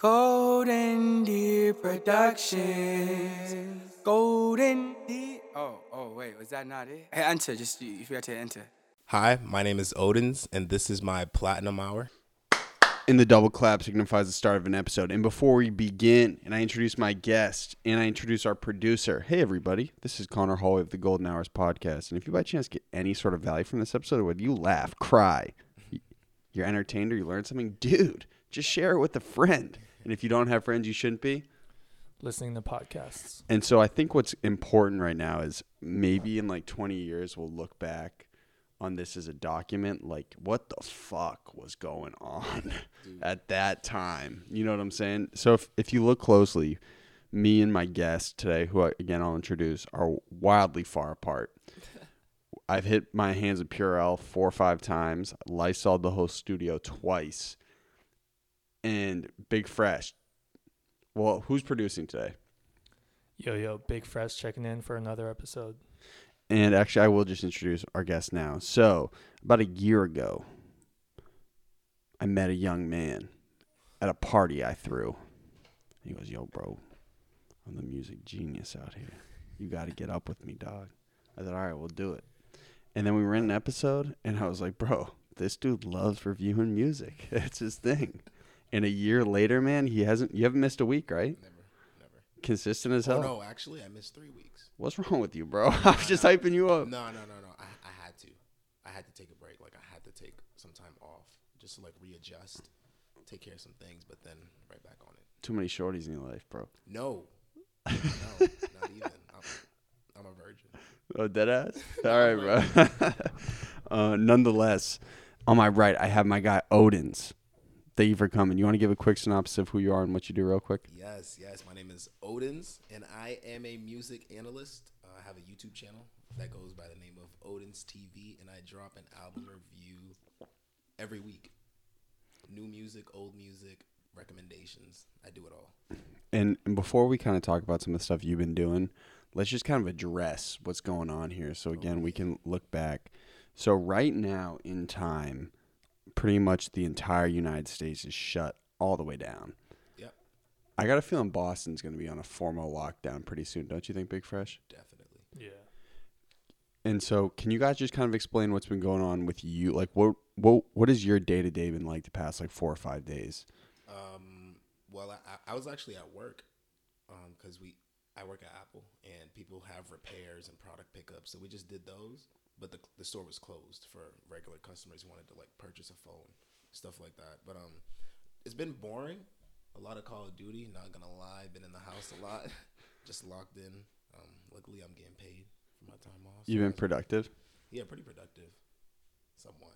Golden Deer Productions. Golden Deer. Oh, oh, wait, was that not it? Hey, enter. Just you, you forgot to enter. Hi, my name is ODENZ, and this is my platinum hour. And the double clap signifies the start of an episode. And before we begin, and I introduce my guest and I introduce our producer. Hey, everybody. This is Conor Holway of the Golden Hours podcast. And if you by chance get any sort of value from this episode, whether you laugh, cry, you're entertained, or you learn something, dude, just share it with a friend. And if you don't have friends, you shouldn't be. listening to podcasts. And so I think what's important right now is maybe in like 20 years, we'll look back on this as a document. Like, what the fuck was going on at that time? You know what I'm saying? So if, if you look closely, me and my guest today, who I, again I'll introduce, are wildly far apart. I've hit my hands with Purell four or five times, Lysol the whole studio twice, and Big Fresh. Well, who's producing today? Yo, yo, Big Fresh checking in for another episode. And actually, I will just introduce our guest now. So, about a year ago, I met a young man at a party I threw. He goes, Yo, bro, I'm the music genius out here. You got to get up with me, dog. I said, All right, we'll do it. And then we were in an episode, and I was like, Bro, this dude loves reviewing music. It's his thing. And a year later, man, he hasn't, you haven't missed a week, right? Never, never. Consistent as hell. Oh no, actually, I missed three weeks. What's wrong with you, bro? I was just hyping you up. No, no, no, no. I, I had to. I had to take a break. Like I had to take some time off, just to like readjust, take care of some things, but then right back on it. Too many shorties in your life, bro. No, no, not even. I'm, I'm a virgin. Oh, dead ass? All right, bro. uh, nonetheless, on my right, I have my guy ODENZ. Thank you for coming. You want to give a quick synopsis of who you are and what you do, real quick? Yes, yes. My name is ODENZ, and I am a music analyst. Uh, I have a YouTube channel that goes by the name of ODENZ TV, and I drop an album review every week. New music, old music, recommendations. I do it all. And, and before we kind of talk about some of the stuff you've been doing, let's just kind of address what's going on here. So, again, we can look back. So, right now in time, pretty much the entire United States is shut all the way down. Yep, I got a feeling Boston's going to be on a formal lockdown pretty soon, don't you think, Big Fresh? definitely. Yeah. And so, can you guys just kind of explain what's been going on with you? Like, what what what has your day to day been like the past like four or five days? Um, well, I, I- I was actually at work because we I work at Apple and people have repairs and product pickups, so we just did those. But the the store was closed for regular customers who wanted to like purchase a phone, stuff like that. But um, it's been boring. A lot of Call of Duty. Not gonna lie, been in the house a lot, just locked in. Um, luckily I'm getting paid for my time off. so You've been that's- productive. yeah, pretty productive, somewhat.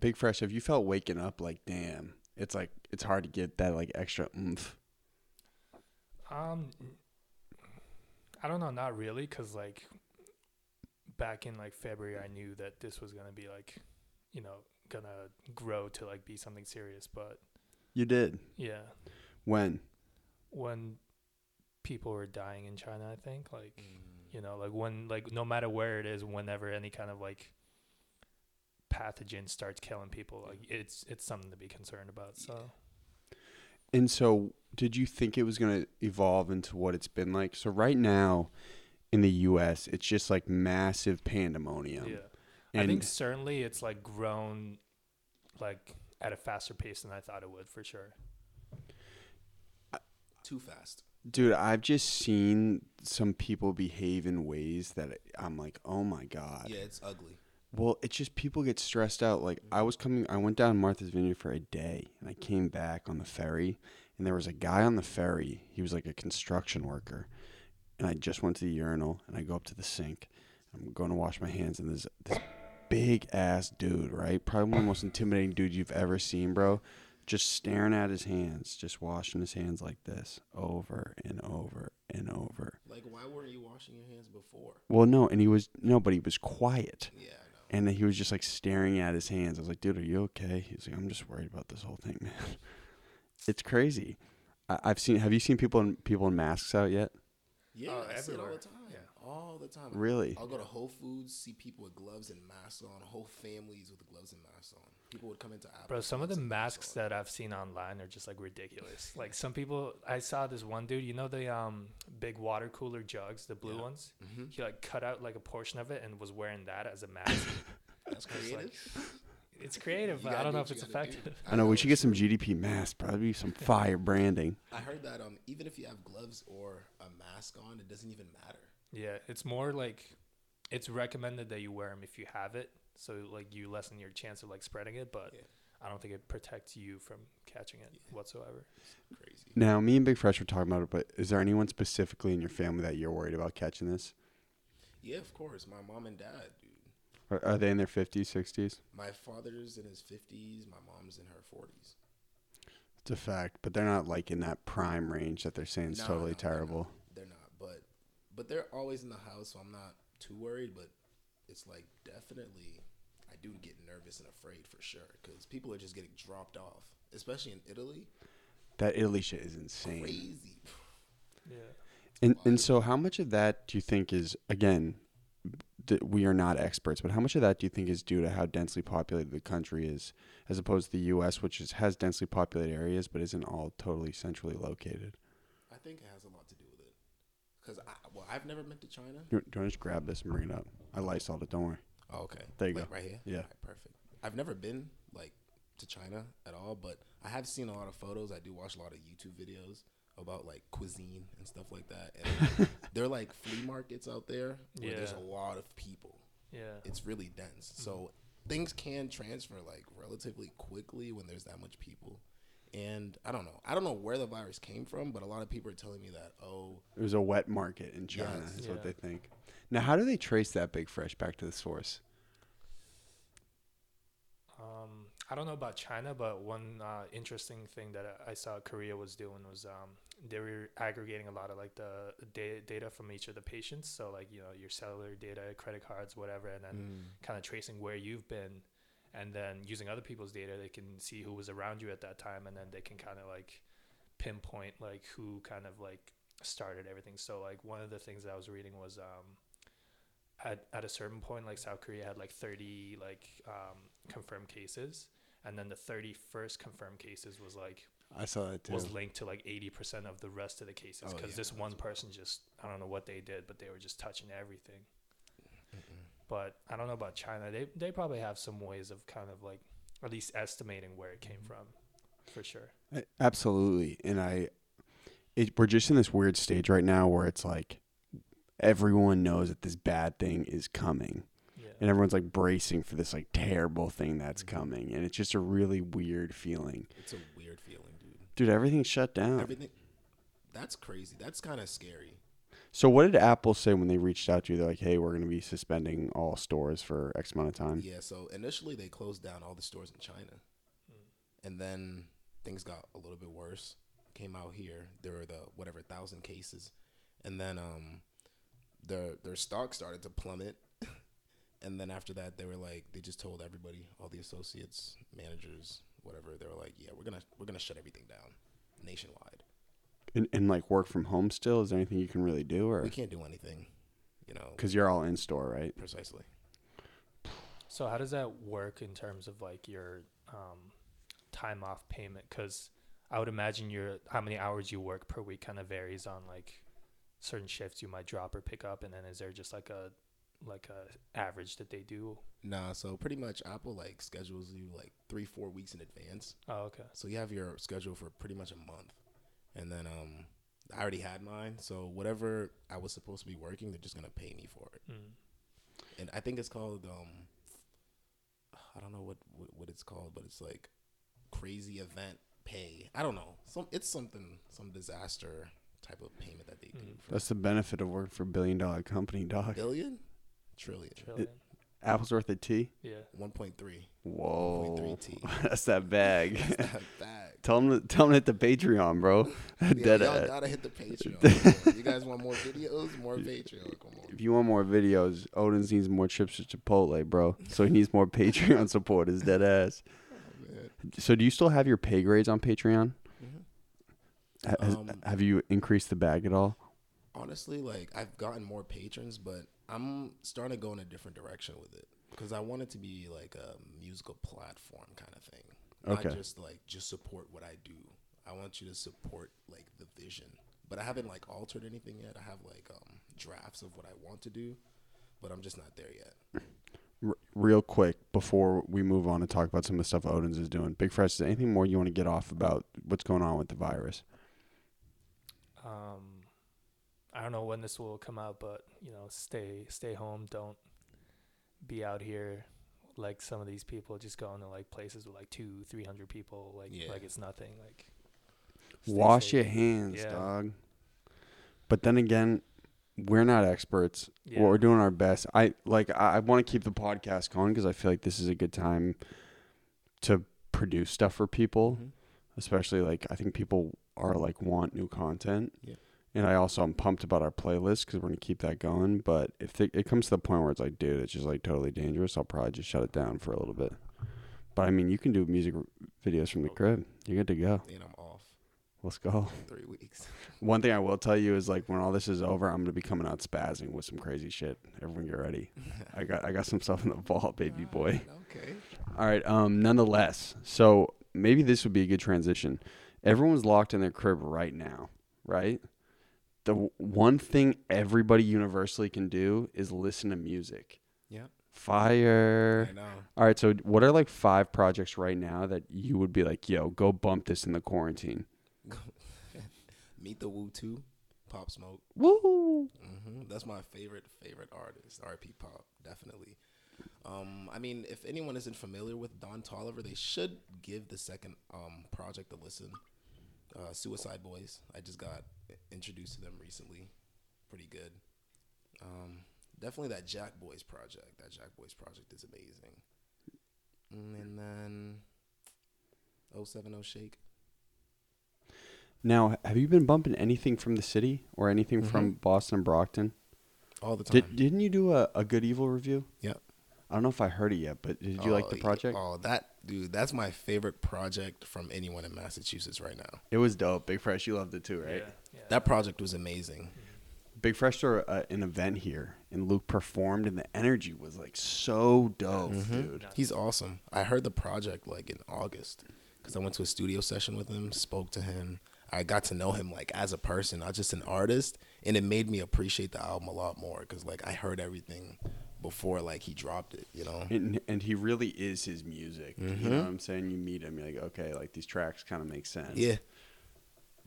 Big Fresh, have you felt waking up like, damn, it's like it's hard to get that like extra oomph. Um, I don't know, not really, cause like back in like February, I knew that this was gonna be like, you know, gonna grow to like be something serious. But You did yeah, when? when people were dying in China, I think like Mm. you know, like when like no matter where it is, whenever any kind of like pathogen starts killing people, like it's it's something to be concerned about. So. And so, did you think it was gonna evolve into what it's been like? So right now, in the U.S., it's just like massive pandemonium. Yeah. And I think certainly it's like grown like at a faster pace than I thought it would for sure. Too fast. Dude, I've just seen some people behave in ways that I'm like, oh my god. Yeah, it's ugly. Well, it's just people get stressed out. Like I was coming, I went down Martha's Vineyard for a day, and I came back on the ferry, and there was a guy on the ferry. He was like a construction worker, and I just went to the urinal, and I go up to the sink. I'm going to wash my hands, and there's this big ass dude, right? Probably one of the most intimidating dudes you've ever seen, bro. Just staring at his hands, just washing his hands like this over and over and over. Like, why weren't you washing your hands before? Well, no, and he was no, but he was quiet. Yeah, I know. And then he was just like staring at his hands. I was like, dude, are you okay? He's like, I'm just worried about this whole thing, man. It's crazy. I, I've seen. Have you seen people in people in masks out yet? Yeah, Oh, I see it all the time. Yeah. All the time. Really? I'll go to Whole Foods, see people with gloves and masks on, whole families with gloves and masks on. people would come into Apple. Bro, some of the masks that I've seen online are just like ridiculous. like some people, I saw this one dude. You know the um big water cooler jugs, the blue Yeah. ones. Mhm. He like cut out like a portion of it and was wearing that as a mask. That's It's like- creative. It's creative, but I don't do know if it's you gotta do. effective. I know we should get some. GDP masks. Probably some fire branding. I heard that um, even if you have gloves or a mask on, it doesn't even matter. Yeah, it's more like it's recommended that you wear them if you have it, so like you lessen your chance of like spreading it. But Yeah. I don't think it protects you from catching it Yeah. whatsoever. Crazy. Now, me and Big Fresh were talking about it, but is there anyone specifically in your family that you're worried about catching this? Yeah, of course. My mom and dad, dude. Are, are they in their 50s, 60s? My father's in his fifties. My mom's in her forties. It's a fact, but they're not like in that prime range that they're saying is No, totally no, they're terrible. They're not, but but they're always in the house, so I'm not too worried. But it's like definitely, I do get nervous and afraid for sure because people are just getting dropped off, especially in Italy. That Italy shit is insane. Crazy. Yeah. And and so how much of that do you think is again th- we are not experts, but how much of that do you think is due to how densely populated the country is as opposed to the US which is has densely populated areas but isn't all totally centrally located? I think it has a lot to do with it. Cause I well, I've never been to China. Do you, do you want to just grab this and bring it up? I Lysoled it, don't worry. Oh, okay. There you Like, go. Right here. Yeah. Alright, perfect. I've never been like to China at all, but I have seen a lot of photos. I do watch a lot of YouTube videos about like cuisine and stuff like that. And they're like flea markets out there where there's a lot of people. Yeah. It's really dense. So things can transfer like relatively quickly when there's that much people. And I don't know. I don't know where the virus came from, but a lot of people are telling me that, oh, It was a wet market in China, Yes. is what they think. Now, how do they trace that big fresh back to the source? Um, I don't know about China, but one uh, interesting thing that I saw Korea was doing was um, they were aggregating a lot of like the data, data from each of the patients. So like you know your cellular data, credit cards, whatever, and then mm, kind of tracing where you've been, and then using other people's data, they can see who was around you at that time, and then they can kind of like pinpoint like who kind of like started everything. So like one of the things that I was reading was um, at at a certain point, like South Korea had like thirty like um, confirmed cases, and then the thirty first confirmed cases was like I saw that too. was linked to like eighty percent of the rest of the cases Oh, because yeah, this one person just I don't know what they did, but they were just touching everything mm-mm. but I don't know about China. They they probably have some ways of kind of like at least estimating where it came Mm-hmm. from, for sure. Absolutely. And I, it, we're just in this weird stage right now where it's like everyone knows that this bad thing is coming. Yeah. And everyone's like bracing for this like terrible thing that's Mhm. coming. And it's just a really weird feeling. it's a weird feeling, dude. Dude, everything's shut down. Everything. That's crazy. That's kind of scary. So, what did Apple say when they reached out to you? They're like, hey, we're going to be suspending all stores for X amount of time. Yeah. So initially they closed down all the stores in China, Mm. and then things got a little bit worse. Came out here, there were the whatever thousand cases, and then um, their their stock started to plummet. And then after that, they were like, they just told everybody, all the associates, managers, whatever. They were like, yeah, we're gonna we're gonna shut everything down nationwide. And, and like work from home still? Is there anything you can really do? Or We can't do anything, you know, because you're all in store, right? precisely. So how does that work in terms of like your um, time off payment? Because I would imagine your how many hours you work per week kind of varies on like certain shifts you might drop or pick up, and then is there just like a like a average that they do? Nah, so pretty much Apple like schedules you like three, four weeks in advance. Oh, okay. So you have your schedule for pretty much a month. And then um I already had mine, so whatever I was supposed to be working, they're just gonna pay me for it. Mm. And I think it's called um I don't know what what, what it's called, but it's like crazy event pay. I don't know. Some it's something some disaster type of payment that they do. Mm. For That's the benefit of working for a billion dollar company, dog. billion? Trillion. Trillion. Apple's worth a T? yeah. One point three. Whoa. 1.3T. That's that bag. That bag. tell them to, tell them to hit the Patreon, bro. Yeah, Dead y'all ass. gotta hit the Patreon. you guys want more videos? More Patreon. Come on. If you want more videos, Odin needs more trips to Chipotle, bro. So he needs more Patreon support. His dead ass. Oh. So do you still have your pay grades on Patreon? Mhm. Has- Um, have you increased the bag at all? Honestly, like I've gotten more patrons, but I'm starting to go in a different direction with it. because I want it to be like a musical platform kind of thing. Okay. Not just like just support what I do. I want you to support like the vision. But I haven't like altered anything yet. I have like um, drafts of what I want to do, but I'm just not there yet. R- real quick before we move on and talk about some of the stuff ODENZ is doing. Big Fresh, is there anything more you want to get off about what's going on with the virus? Um, I don't know when this will come out, but you know, stay stay home. Don't be out here like some of these people just going to like places with like two, three hundred people, like Yeah. like it's nothing. Like Wash safe. your hands, Yeah. dog. But then again, we're not experts. Yeah. We're doing our best. I like. I, I want to keep the podcast going because I feel like this is a good time to produce stuff for people, Mhm. especially like I think people are like want new content. Yeah. And I also am pumped about our playlist because we're gonna keep that going. But if it, it comes to the point where it's like, dude, it's just like totally dangerous, I'll probably just shut it down for a little bit. But I mean, you can do music r- videos from the Okay. crib. You're good to go. And I'm off Let's go. three weeks. One thing I will tell you is like when all this is over, I'm gonna be coming out spazzing with some crazy shit. Everyone get ready. I got I got some stuff in the vault, baby boy. Okay. All right. Um. Nonetheless, so maybe this would be a good transition. Everyone's locked in their crib right now, right? The one thing everybody universally can do is listen to music. Yep. Fire. I know. All right. So, what are like five projects right now that you would be like, yo, go bump this in the quarantine? Meet the Woo Two, Pop Smoke. Woo! hmm That's my favorite favorite artist. RP Pop, definitely. Um, I mean, if anyone isn't familiar with Don Toliver, they should give the second um project a listen. Uh, Suicide Boys. I just got introduced to them recently. Pretty good. Um, definitely that JackBoys project. That JackBoys project is amazing. Mm, And then 070 Shake. Now, have you been bumping anything from the city or anything from Boston and Brockton? All the time. Did, didn't you do a, a good evil review? Yep. I don't know if I heard it yet, but did you like the Oh, yeah. project? Oh, that dude, that's my favorite project from anyone in Massachusetts right now. It was dope. Big Fresh, you loved it too, right? Yeah, yeah. That project was amazing. Big Fresh threw uh, an event here, and Luke performed, and the energy was like so dope, Mm-hmm. dude. He's awesome. I heard the project like in August because I went to a studio session with him, spoke to him. I got to know him like as a person, not just an artist, and it made me appreciate the album a lot more because like I heard everything before like he dropped it. You know, And, and he really is his music. You Mm-hmm. know what I'm saying? You meet him, you're like, okay, like these tracks kind of make sense. yeah,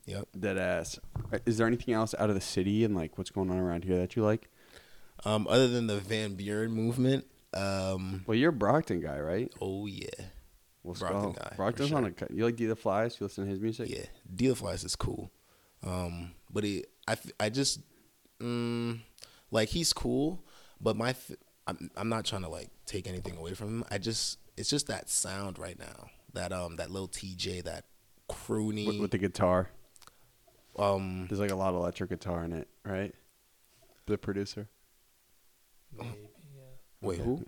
yep. Dead ass. Uh, Is there anything else out of the city and like what's going on around here that you like? Um, other than the Van Buren movement, um, Well, you're a Brockton guy, right? oh yeah, Let's Brockton go. guy, Brockton's sure. on a. cut. You like D the Flies? You listen to his music? Yeah, Deal the Flies is cool. Um, but he, I, I just, mm, like he's cool, but my, I'm, I'm not trying to like take anything away from him. I just, it's just that sound right now, that um, that Lil Tjay, that croony. With, with the guitar. um, There's like a lot of electric guitar in it, right? The producer. Maybe, yeah. wait, who?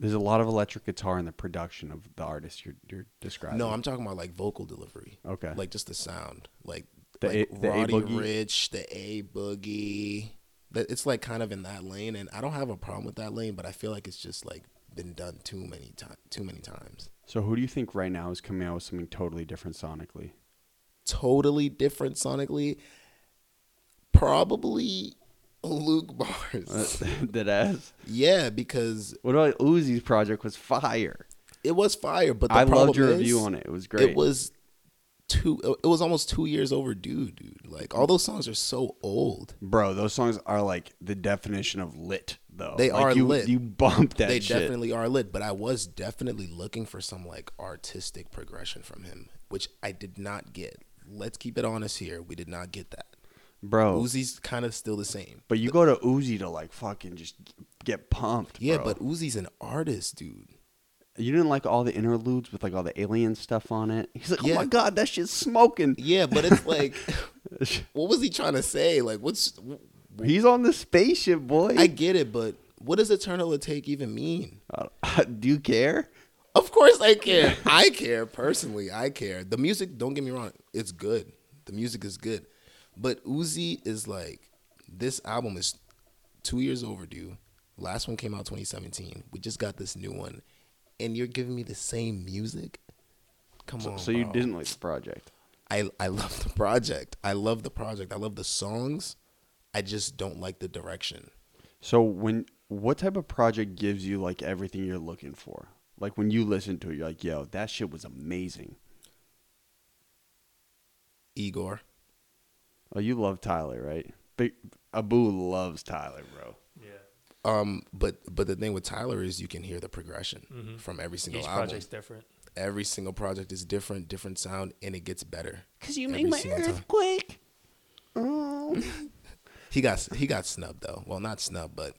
There's a lot of electric guitar in the production of the artist you're you're describing. No, I'm talking about like vocal delivery. Okay. Like just the sound, like The like A- the A Roddy Boogie? Rich, the A Boogie. That it's like kind of in that lane, and I don't have a problem with that lane, but I feel like it's just like been done too many times. Too many times. So who do you think right now is coming out with something totally different sonically? Totally different sonically. Probably Luke Bars. that uh, ass. yeah, because What about Uzi's project was fire. it was fire, but the I loved your problem review on it. It was great. It was two. It was almost two years overdue, dude. Like all those songs are so old. Bro, those songs are like the definition of lit though. They Like, are you, lit. You bump that they shit. definitely are lit, but I was definitely looking for some like artistic progression from him, which I did not get. Let's keep it honest here. We did not get that. Bro. Uzi's kind of still the same. But you go to Uzi to like fucking just get pumped. Yeah, bro. but Uzi's an artist, dude. You didn't like all the interludes with like all the alien stuff on it. He's like, oh Yeah. my god, that shit's smoking. Yeah, but it's like, what was he trying to say? Like, what's? He's on the spaceship, boy. I get it, but what does Eternal Atake even mean? Uh, do you care? Of course I care. I care personally. I care. The music, don't get me wrong, it's good. The music is good. But Uzi is like this album is 2 years overdue. Last one came out 2017. We just got this new one, and you're giving me the same music. Come So, on. so you bro. didn't like the project. I I love the project. I love the project. I love the songs. I just don't like the direction. So when what type of project gives you like everything you're looking for? Like when you listen to it, you're like, yo, that shit was amazing. Igor. Oh, you love Tyler, right? Big Abu loves Tyler, bro. Yeah. Um, but but the thing with Tyler is you can hear the progression Mhm. from every single Each album. project's different. Every single project is different, different sound, and it gets better. Cause you Every single time. earthquake. Oh. He got he got snubbed though. Well, not snubbed, but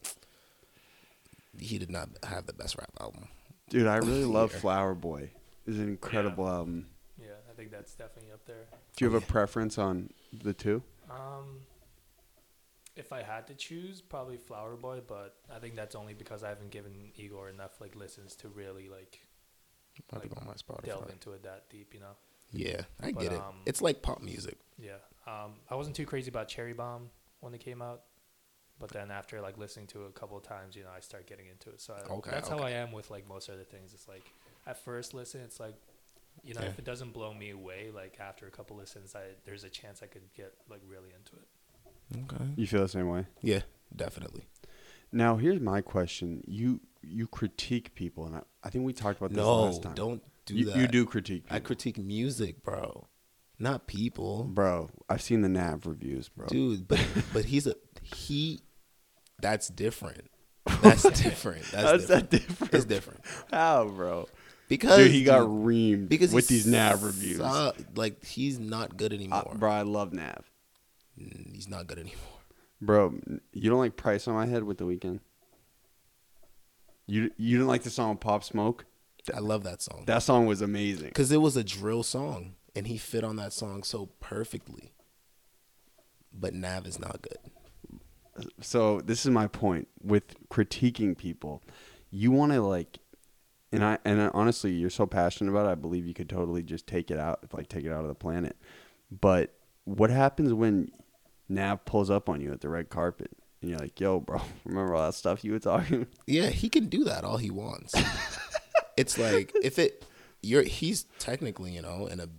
he did not have the best rap album. Dude, I really love Flower Boy. It's an incredible album. Yeah, I think that's definitely up there. Do you have a preference on the two? Um, if I had to choose, probably Flower Boy, but I think that's only because I haven't given Igor enough like listens to really like Might Like, on my Spotify. delve into it that deep, you know. Yeah, I But, get it. um, It's like pop music. Yeah. Um, I wasn't too crazy about Cherry Bomb when it came out, but then after like listening to it a couple of times, you know, I start getting into it. So I, Okay, that's how. I am with like most other things. It's like at first listen, it's like, you know, Yeah. if it doesn't blow me away, like after a couple listens, I there's a chance I could get like really into it. Okay. You feel the same way? Yeah, definitely. Now, here's my question. You you critique people, and I, I think we talked about this No, last time. don't do you, that. You do critique people. I critique music, bro, not people, Bro, I've seen the Nav reviews, bro. dude. But but he's a he. That's different. That's different. That's How's different. that different? It's different How, bro? because Dude, he got dude, reamed because with these Nav reviews. suck- like he's not good Uh, anymore. bro, I love Nav. Mm, he's not good anymore. Bro, you don't like Price on My Head with The Weeknd? You you didn't like the song Pop Smoke? I love that song That song was amazing. because it was a drill song, and he fit on that song so perfectly. But Nav is not good. so this is my point with critiquing people. You want to like, and I and I, honestly, you're so passionate about it. I believe you could totally just take it out, like take it out of the planet. But what happens when Nav pulls up on you at the red carpet and you're like, "Yo, bro, remember all that stuff you were talking?" Yeah, he can do that all he wants. it's like if it you're he's technically, you know, in a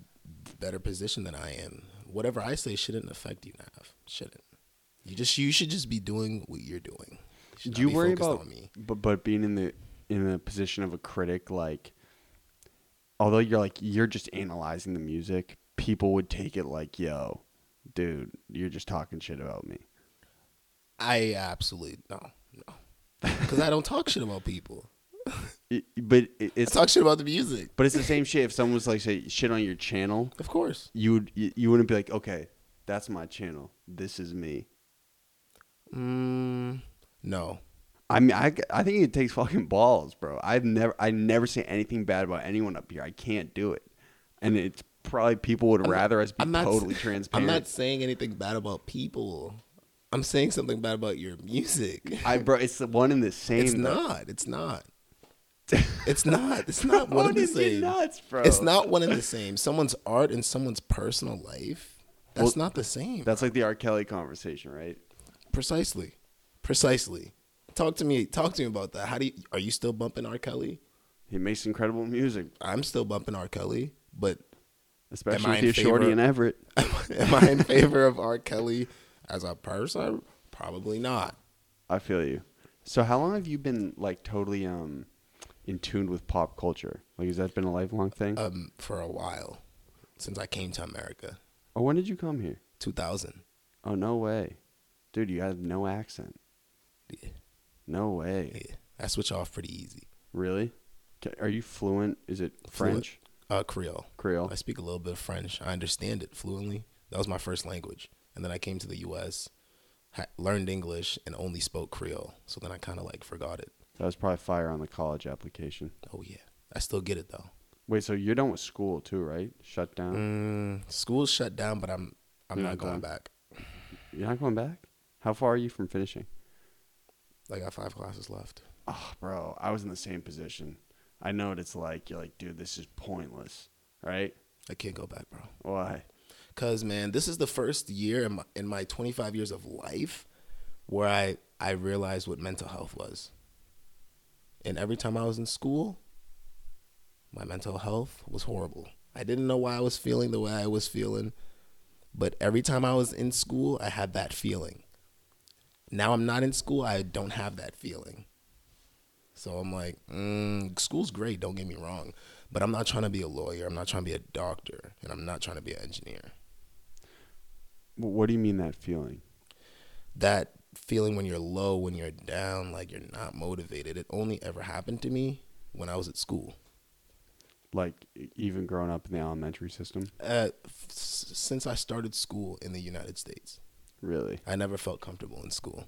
better position than I am. Whatever I say shouldn't affect you, Nav. Shouldn't. You just you should just be doing what you're doing. should Do you worry about me. but but being in the in the position of a critic like although you're like you're just analyzing the music, people would take it like, "Yo, dude, you're just talking shit about me." I absolutely no, no. Because I don't talk shit about people. It, but it, I it's talk shit about the music. but it's the same shit if someone was like say shit on your channel, Of course. you would you, you wouldn't be like, "Okay, that's my channel. This is me." Mm, no. I mean, I, I think it takes fucking balls, bro. I've never I never say anything bad about anyone up here. I can't do it, and it's probably people would I'm not- rather us be I'm not totally I'm not saying anything bad about people. I'm saying something bad about your music. I bro, it's the one in the same. It's though. not. It's not. It's not. It's not one in the What is it same. nuts, bro? It's not one in the same. Someone's art and someone's personal life. That's Well, not the same. That's like the R. Kelly conversation, right? precisely. Precisely. Talk to me. Talk to me about that. How do you? Are you still bumping R. Kelly? He makes incredible music, I'm still bumping R. Kelly, but especially if you're shorty favor- and Everett. am I in favor of R. Kelly as a person? Probably not. I feel you. So how long have you been like totally um in tune with pop culture? Like, has that been a lifelong thing? Um, for a while, since I came to America, Oh, when did you come here? 2000. Oh no way, dude! You have no accent. Yeah, No way. yeah. I switch off pretty easy. Really? Are you fluent? Is it French? Uh, Creole. Creole? I speak a little bit of French. I understand it fluently. That was my first language. And then I came to the U.S., ha- learned English, and only spoke Creole. So then I kind of like forgot it. That was probably fire on the college application. Oh yeah, I still get it though. Wait, so you're done with school too, right? Shut down. Mm, school's shut down, but I'm I'm You're not not going done? back. You're not going back. How far are you from finishing? I got five classes left. Oh, bro, I was in the same position. I know what it's like. You're like, dude, this is pointless, right? I can't go back, bro. Why? Cause man, this is the first year in my, in my 25 years of life where I I realized what mental health was. And every time I was in school, my mental health was horrible. I didn't know why I was feeling the way I was feeling, but every time I was in school, I had that feeling. Now I'm not in school, I don't have that feeling. So I'm like, mm, school's great, don't get me wrong, but I'm not trying to be a lawyer, I'm not trying to be a doctor, and I'm not trying to be an engineer. What do you mean that feeling? That feeling when you're low, when you're down, like you're not motivated, it only ever happened to me when I was at school. Like even growing up in the elementary system? Uh, f- since I started school in the United States, Really? I never felt comfortable in school.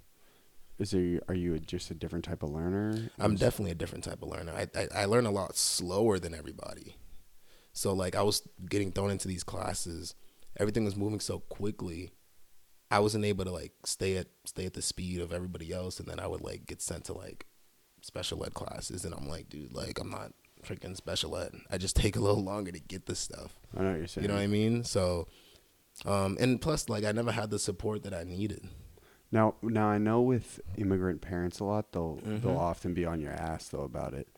Is there are you a, just a different type of learner? I'm definitely a different type of learner. I, I I learn a lot slower than everybody. So like I was getting thrown into these classes, everything was moving so quickly. I wasn't able to like stay at stay at the speed of everybody else, and then I would like get sent to like special ed classes, and I'm like, dude, like I'm not freaking special ed. I just take a little longer to get this stuff. I know what you're saying. You know what I mean? So, um, and plus, like I never had the support that I needed. Now, now I know with immigrant parents a lot, they'll Mhm. they'll often be on your ass though about it.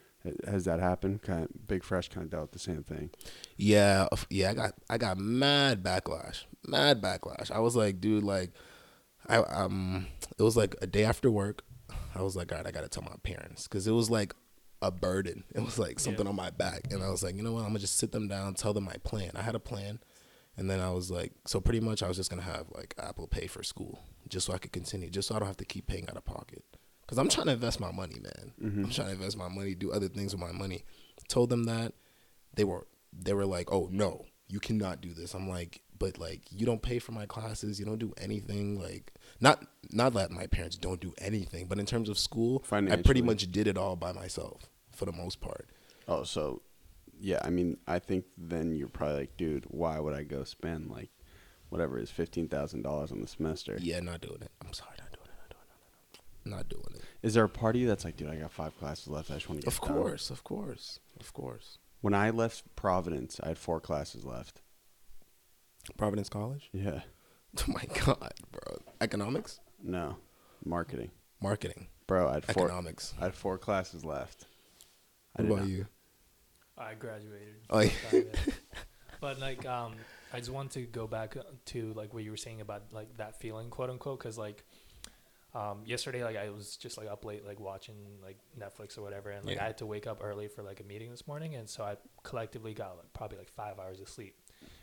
Has that happened? Kind of, Big Fresh kind of dealt with the same thing. Yeah, yeah, I got I got mad backlash, mad backlash. I was like, dude, like, I um, it was like a day after work. I was like, all right, I gotta tell my parents because it was like a burden. It was like something on my back, and I was like, you know what, I'm gonna just sit them down, tell them my plan. I had a plan, and then I was like, so pretty much I was just gonna have like Apple Pay for school, just so I could continue, just so I don't have to keep paying out of pocket. Cause I'm trying to invest my money, man. Mm-hmm. I'm trying to invest my money, do other things with my money. Told them that they were they were like, "Oh no, you cannot do this." I'm like, "But like, you don't pay for my classes, you don't do anything." Like, not not that my parents don't do anything, but in terms of school, I pretty much did it all by myself for the most part. Oh, so yeah, I mean, I think then you're probably like, dude, why would I go spend like whatever is fifteen thousand dollars on the semester? Yeah, not doing it. I'm sorry, not doing it. Not doing it. Not doing it. Not doing it. Is there a party that's like, dude, I got five classes left. I just want to get Of it done? course, of course, of course. When I left Providence, I had four classes left. Providence College. Yeah. Oh my god, bro. Economics, No, marketing, marketing, bro. I had four. economics. I had four classes left. What about you? I graduated. Oh, yeah. but like, um, I just want to go back uh, to like what you were saying about like that feeling, quote unquote, because like, um, yesterday like I was just like up late like watching like Netflix or whatever, and like Yeah. I had to wake up early for like a meeting this morning, and so I collectively got like probably like five hours of sleep.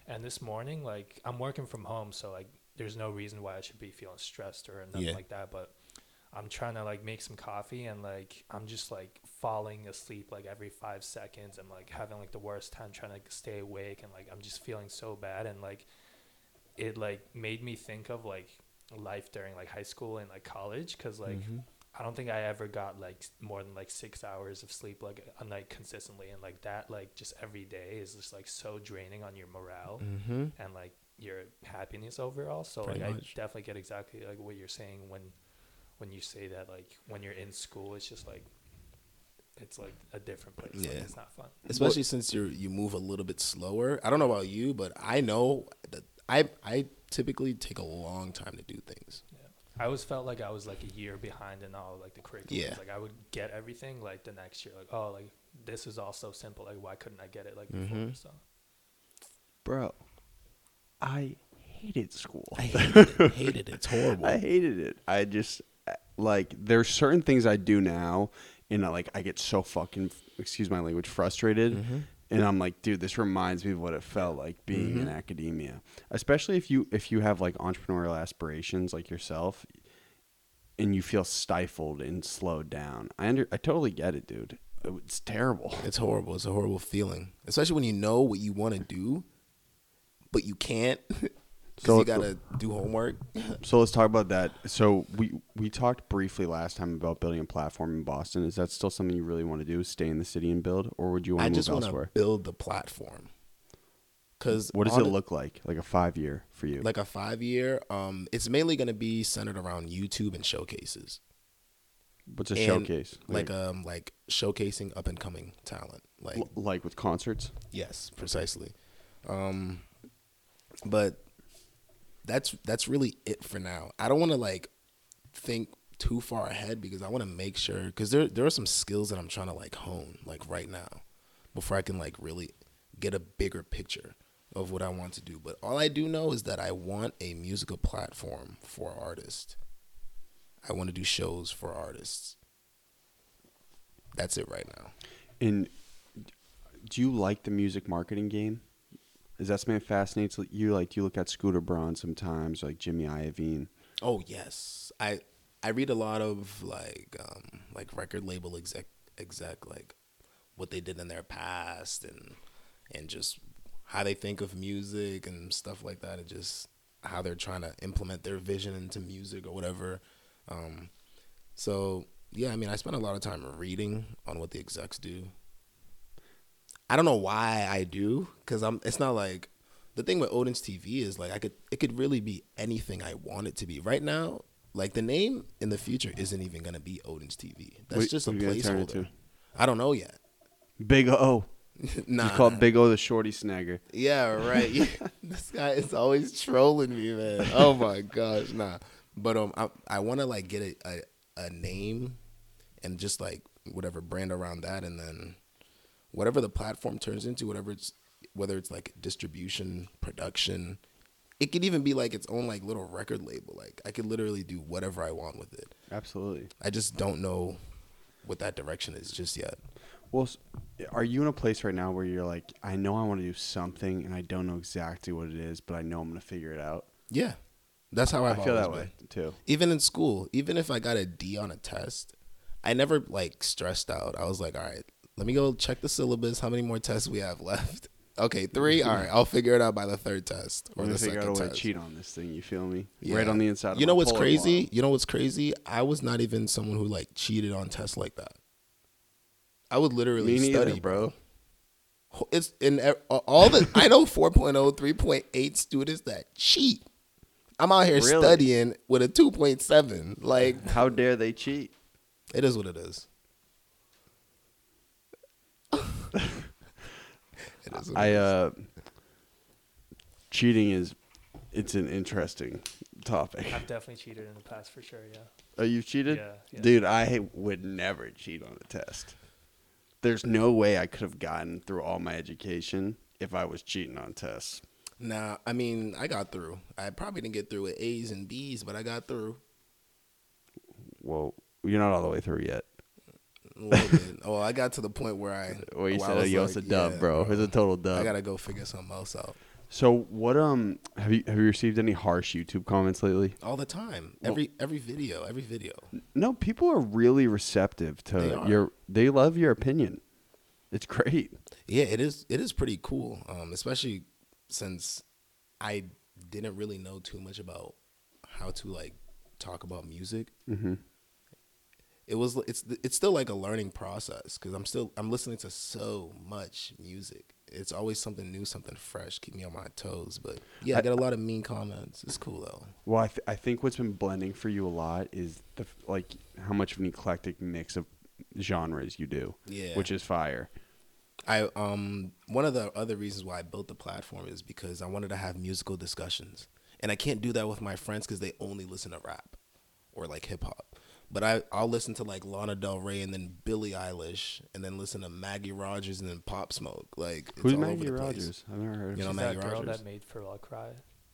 And this morning, like I'm working from home, so like there's no reason why I should be feeling stressed or nothing Yeah. like that, but. I'm trying to like make some coffee and like I'm just like falling asleep like every five seconds. I'm like having like the worst time trying to stay awake and like I'm just feeling so bad and like it like made me think of like life during like high school and like college because like Mhm. I don't think I ever got like more than like six hours of sleep like a night consistently and like that like just every day is just like so draining on your morale Mm-hmm. and like your happiness overall. So Pretty like much. I definitely get exactly like what you're saying when when you say that like when you're in school it's just like it's like a different place. Like, Yeah. it's not fun. especially since you you move a little bit slower. I don't know about you, but I know that I I typically take a long time to do things. Yeah. I always felt like I was like a year behind in all like the curriculum. Yeah. Like I would get everything like the next year. Like oh like this is all so simple. Like why couldn't I get it like before? Mhm. So bro. I hated school. I hated it. hated it. It's horrible. I hated it. I just like there's certain things I do now, and I, like I get so fucking excuse my language frustrated, Mhm. and I'm like, dude, this reminds me of what it felt like being in Mhm. academia, especially if you if you have like entrepreneurial aspirations like yourself, and you feel stifled and slowed down. I under I totally get it, dude. It's terrible. It's horrible. It's a horrible feeling, especially when you know what you want to do, but you can't So you gotta do homework. So let's talk about that. So we we talked briefly last time about building a platform in Boston. Is that still something you really want to do? Stay in the city and build, or would you want I to move just want to elsewhere? build the platform. Because What does it look like? Like a five year for you? Like a five year. Um, it's mainly gonna be centered around YouTube and showcases. What's a and showcase? Like um, like showcasing up and coming talent. Like L- like with concerts? Yes, precisely. Um, but that's that's really it for now. I don't want to like think too far ahead because I want to make sure because there there are some skills that I'm trying to like hone like right now before I can like really get a bigger picture of what I want to do. But all I do know is that I want a musical platform for artists. I want to do shows for artists. That's it right now. And do you like the music marketing game? Is that something that fascinates you? Like, do you look at Scooter Braun sometimes, like Jimmy Iovine? Oh yes, I I read a lot of like um like record label exec exec like what they did in their past and and just how they think of music and stuff like that and just how they're trying to implement their vision into music or whatever. Um, so yeah, I mean, I spend a lot of time reading on what the execs do. I don't know why I do, cause I'm. It's not like the thing with ODENZ TV is like I could. It could really be anything I want it to be. Right now, like the name in the future isn't even gonna be ODENZ TV. That's What- just a what are you gonna turn it placeholder. I don't know yet. Big O. nah, You call Big O the shorty snagger. Yeah, right. Yeah. this guy is always trolling me, man. Oh my gosh, nah. But um, I I want to like get a, a a name, and just like whatever brand around that, and then whatever the platform turns into, whatever it's whether it's like distribution, production, it could even be like its own like little record label. Like I could literally do whatever I want with it. Absolutely. I just don't know what that direction is just yet. Well, are you in a place right now where you're like, I know I want to do something and I don't know exactly what it is, but I know I'm going to figure it out? Yeah, that's how I've I feel that been. way too. even in school, even if I got a D on a test, I never like stressed out. I was like, all right, let me go check the syllabus. How many more tests we have left? Okay, three. All right, I'll figure it out by the third test or I'm the to figure out second a way to test. cheat on this thing. You feel me? Yeah. Right on the inside. Of You my know what's polar crazy? You know what's crazy? I was not even someone who like cheated on tests like that. I would literally Me neither, study, bro. It's in e- all the I know 4.0, 3.8 students that cheat. I'm out here Really? studying with a 2.7. Like How dare they cheat? It is what it is. It is. I uh, cheating is it's an interesting topic. I've definitely cheated in the past for sure. Yeah. Oh, you've cheated, Yeah, yeah. dude. I would never cheat on a test. There's no way I could have gotten through all my education if I was cheating on tests. Nah, I mean, I got through. I probably didn't get through with A's and B's, but I got through Well, you're not all the way through yet. A little bit. Oh, I got to the point where I. Well, you where said, oh, was yo, like, it's a dub, yeah, bro. It's a total dub. I gotta go figure something else out. so, what um have you have you received any harsh YouTube comments lately? All the time, Well- every every video, every video. No, people are really receptive to are. your. They love your opinion. It's great. Yeah, it is. It is pretty cool, um, especially since I didn't really know too much about how to like talk about music. Mm-hmm. It was. It's. It's still like a learning process because I'm still. I'm listening to so much music. It's always something new, something fresh. Keep me on my toes. But yeah, I, I- get a lot of mean comments. It's cool though. Well, I, th- I think what's been blending for you a lot is the like how much of an eclectic mix of genres you do, Yeah. which is fire. I um one of the other reasons why I built the platform is because I wanted to have musical discussions, and I can't do that with my friends because they only listen to rap or like hip hop. But I I'll listen to like Lana Del Rey and then Billie Eilish and then listen to Maggie Rogers and then Pop Smoke. Like it's Who's all Maggie over the place. Rogers? I've never heard of You know She's Maggie that girl Rogers? that made Pharrell cry.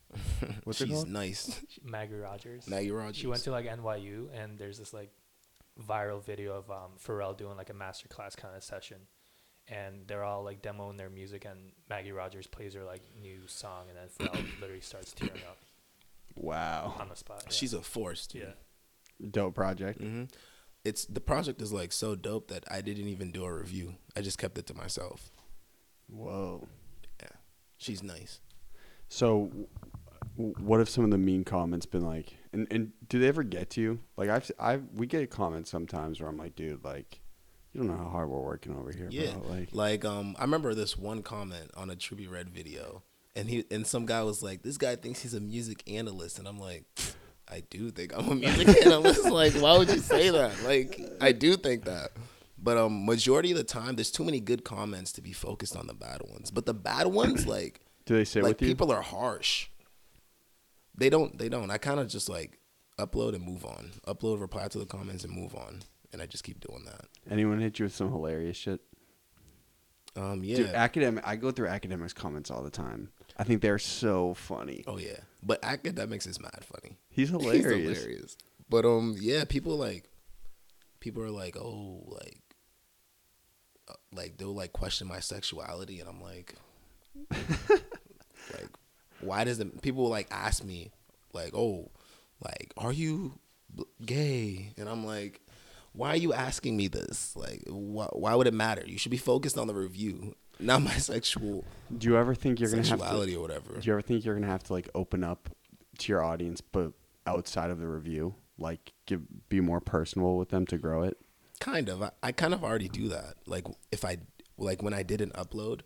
What's it She's called? nice. She- Maggie Rogers. Maggie Rogers. She went to like NYU, and there's this like viral video of um, Pharrell doing like a masterclass kind of session, and they're all like demoing their music, and Maggie Rogers plays her like new song, and then Pharrell literally starts tearing up Wow, on the spot. Yeah. She's a force. Dude. yeah. Dope project. hmm It's the project is like so dope that I didn't even do a review. I just kept it to myself. Whoa. Yeah. She's nice. So, what have some of the mean comments been like? And and do they ever get to you? Like I've I we get comments sometimes where I'm like, dude, like you don't know how hard we're working over here, Yeah. bro. Like Like um, I remember this one comment on a Trippie Redd video, and he and some guy was like, "This guy thinks he's a music analyst," and I'm like, "I do think I'm a music analyst. Like, why would you say that? Like, I do think that." But um, majority of the time, there's too many good comments to be focused on the bad ones. But the bad ones, like, do they say like with you? people are harsh. They don't. They don't. I kind of just like upload and move on. Upload, reply to the comments, and move on. And I just keep doing that. Anyone hit you with some hilarious shit? Um, yeah. Dude, academic. I go through Akademiks comments all the time. I think they're so funny. oh yeah, but Akademiks is mad funny. He's He's hilarious. hilarious. But um, yeah, people like, people are like, oh, like, uh, like they'll like question my sexuality, and I'm like, like, why does the people like ask me, like, oh, like, are you gay? And I'm like, why are you asking me this? Like, why, why would it matter? You should be focused on the review, not my sexual Do you ever think you're gonna have to? sexuality or whatever. Do you ever think you're gonna have to like open up to your audience, but outside of the review, like give be more personal with them to grow it? kind of I, I kind of already do that like if i like when i did an upload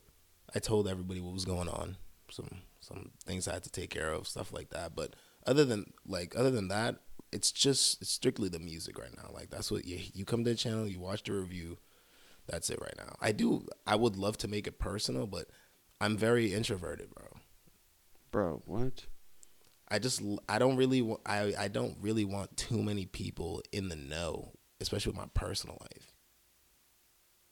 i told everybody what was going on some some things i had to take care of stuff like that but other than like other than that it's just it's strictly the music right now like that's what you you come to the channel you watch the review that's it right now i do i would love to make it personal but i'm very introverted bro Bro, what? I just I don't really wa- I I don't really want too many people in the know, especially with my personal life.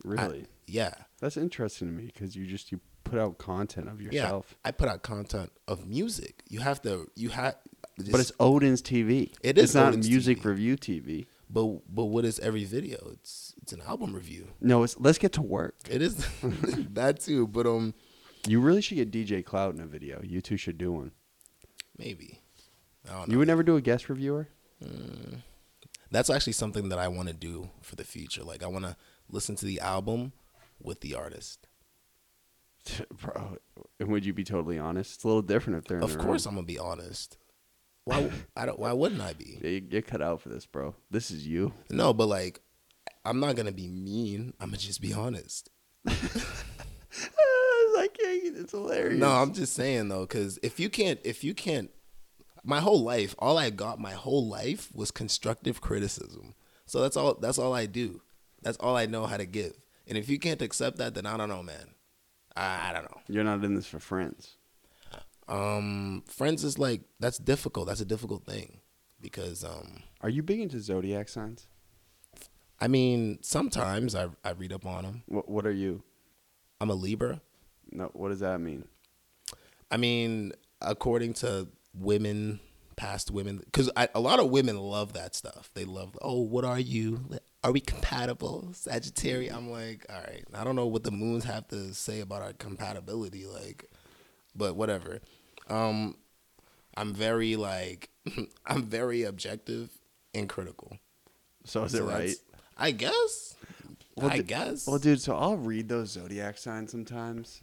I- Really? yeah, That's interesting to me because you just you put out content of yourself. Yeah, I put out content of music. You have to you have But it's ODENZ TV. It It's not ODENZ music TV. review TV. But but what is every video? It's it's an album review. No, it's let's get to work. It is that too, but um You really should get DJ Cloud in a video. You two should do one. maybe I don't know. You would never do a guest reviewer? Mm. That's actually something that I want to do for the future. Like I want to listen to the album with the artist. Bro, and would you be totally honest? It's a little different if they're in Of the course, room. I'm gonna be honest. Why I don't? Why wouldn't I be? Yeah, you're cut out for this, bro. This is you. No, but like, I'm not gonna be mean. I'm gonna just be honest. I can't. It's hilarious. No, I'm just saying though, because if you can't, if you can't, my whole life, all I got my whole life was constructive criticism. So that's all. That's all I do. That's all I know how to give. And if you can't accept that, then I don't know, man. I, I don't know. You're not in this for friends. Um, friends is like that's difficult. That's a difficult thing because um, Are you big into zodiac signs? I mean, sometimes I I read up on them. What What are you? I'm a Libra. No. What does that mean? I mean, according to women, past women, because a lot of women love that stuff. They love, oh, what are you? Are we compatible? Sagittarius. I'm like, all right. I don't know what the moons have to say about our compatibility, like, but whatever. Um, I'm very like, I'm very objective and critical. So is So it right? I guess. Well, I du- guess. Well, dude, so I'll read those zodiac signs sometimes,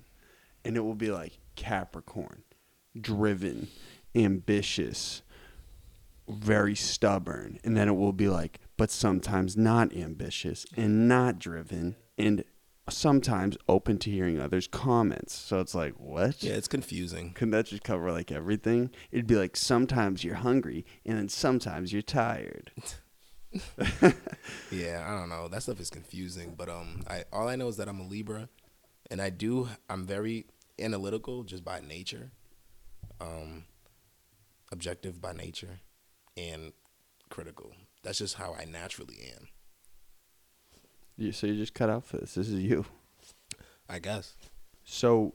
and it will be like Capricorn, driven, ambitious, very stubborn, and then it will be like, but sometimes not ambitious and not driven, and sometimes open to hearing others' comments. So it's like, what? yeah, it's confusing. Couldn't that just cover like everything? It'd be like sometimes you're hungry and then sometimes you're tired. Yeah, I don't know. That stuff is confusing, but um, I all I know is that I'm a Libra, and I do I'm very analytical just by nature, um, objective by nature, and critical. That's just how I naturally am. You, so you just cut out for this. This is you. I guess. So,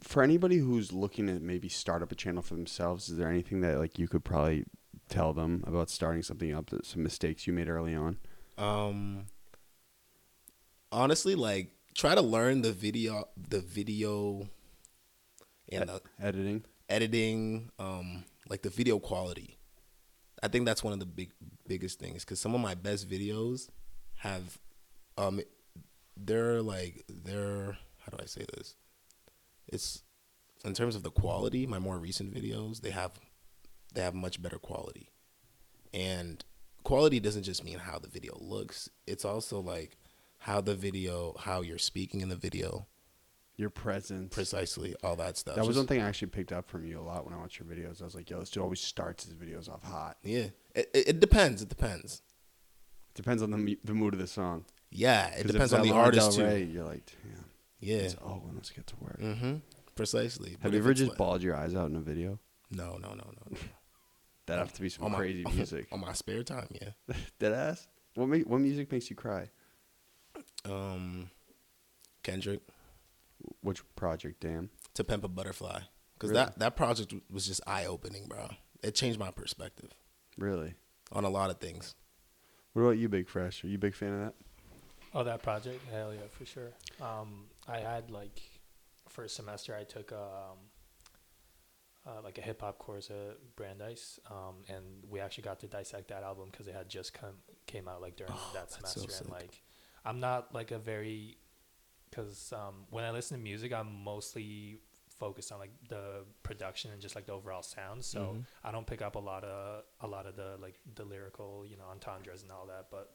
for anybody who's looking to maybe start up a channel for themselves, is there anything that like you could probably tell them about starting something up? That some mistakes you made early on. Um, honestly, like try to learn the video, the video, and the Editing. editing, um, like the video quality. I think that's one of the big biggest things because some of my best videos have, um, they're like they're how do I say this? It's in terms of the quality. My more recent videos they have they have much better quality, and quality doesn't just mean how the video looks. It's also like how the video, how you're speaking in the video, Your presence. precisely all that stuff. That was Just- one thing I actually picked up from you a lot when I watched your videos. I was like, yo, this dude always starts his videos off hot. Yeah, it, it, it depends. It depends. Depends on the the mood of the song. Yeah, it depends on the artist too. Rey, You're like, damn. Yeah. It's, oh, when let's get to work. Mm-hmm. Precisely. Have But you ever just like- bawled your eyes out in a video? No, no, no, no, no. That have to be some On my- crazy music. on my spare time. Yeah. Dead ass. What make, what music makes you cry? Um, Kendrick Which project? Damn. to Pimp a Butterfly because Really? that that project was just eye opening, bro. It changed my perspective Really. on a lot of things. What about you, Big Fresh? Are you a big fan of that? Oh, that project? Hell yeah, for sure. Um, I had like first semester I took um, uh, like a hip hop course at Brandeis, um, and we actually got to dissect that album because it had just come came out like during Oh, that that's so semester. and like, I'm not like a very because um, when I listen to music, I'm mostly focused on like the production and just like the overall sound. So Mhm. I don't pick up a lot of a lot of the like the lyrical, you know, entendres and all that. But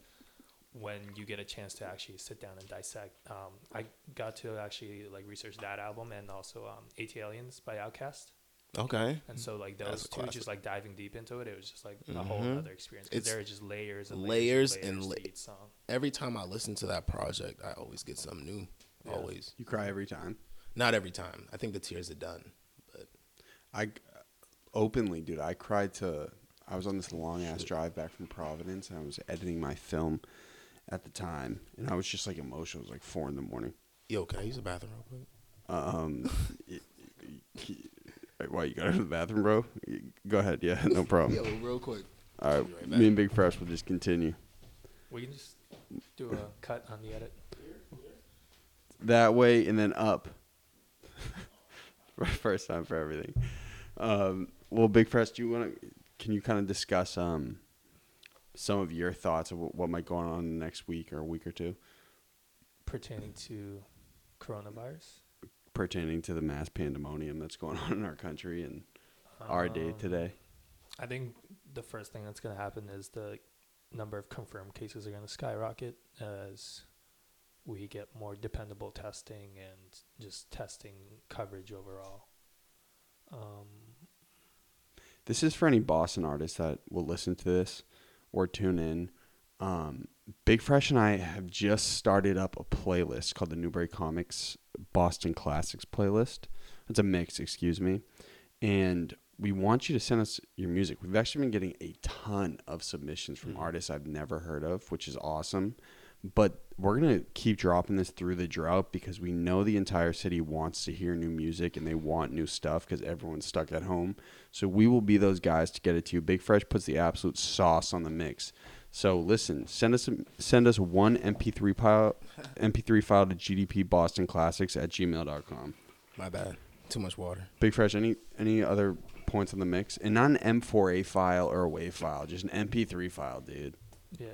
when you get a chance to actually sit down and dissect, um, I got to actually like research that album and also um, ATLiens by Outkast. Okay. And so like That's those a two, classic. just like diving deep into it, it was just like a whole Mhm. other experience. Because there are just layers and layers layers, and and layers la- song. Every time I listen to that project, I always get something new. Yeah. Always. You cry every time. Not every time. I think the tears are done. But I openly, dude. I cried to. I was on this long ass drive back from Providence, and I was editing my film at the time, and I was just like emotional. It was like four in the morning. Yo, can I use the bathroom real quick? Um, y- y- y- why you got to go to the bathroom, bro? Go ahead. Yeah, no problem. Yo, real quick. All right, right me and Big Fresh will just continue. We can just do a cut on the edit. that way and then up. First time for everything. Um, well, Big Fresh, do you want to? Can you kind of discuss um, some of your thoughts of what, might go on in the next week or a week or two pertaining to coronavirus. pertaining to the mass pandemonium that's going on in our country and our day Um, today? I think the first thing that's going to happen is the number of confirmed cases are going to skyrocket as we get more dependable testing and just testing coverage overall. Um, This is for any Boston artists that will listen to this or tune in. Um, Big Fresh and I have just started up a playlist called the Newbury Comics Boston Classics playlist. It's a mix, excuse me. And we want you to send us your music. We've actually been getting a ton of submissions from Mhm. artists I've never heard of, which is awesome. But we're going to keep dropping this through the drought because we know the entire city wants to hear new music and they want new stuff because everyone's stuck at home. So we will be those guys to get it to you. Big Fresh puts the absolute sauce on the mix. So listen, send us send us one MP3 file MP3 file to GDP Boston Classics at gmail.com. My bad. Too much water. Big Fresh, any any other points on the mix? And not an M4A file or a WAV file, just an MP3 file, dude. yeah.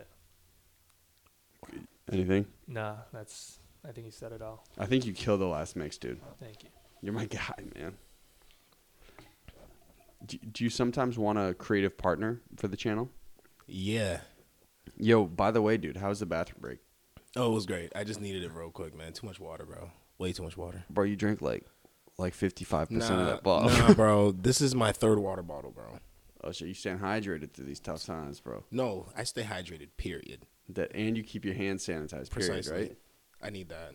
Anything? Nah, that's. I think you said it all. I think you killed the last mix, dude. Thank you. You're my guy, man. Do, do you sometimes want a creative partner for the channel? Yeah. Yo, by the way, dude, how's the bathroom break? Oh, it was great. I just needed it real quick, man. Too much water, bro. Way too much water. Bro, you drink like like 55% of that bottle. nah, bro. This is my third water bottle, bro. Oh, so you staying hydrated through these tough times, bro. No, I stay hydrated. Period. That and you keep your hands sanitized, period, Precisely. right? I need that.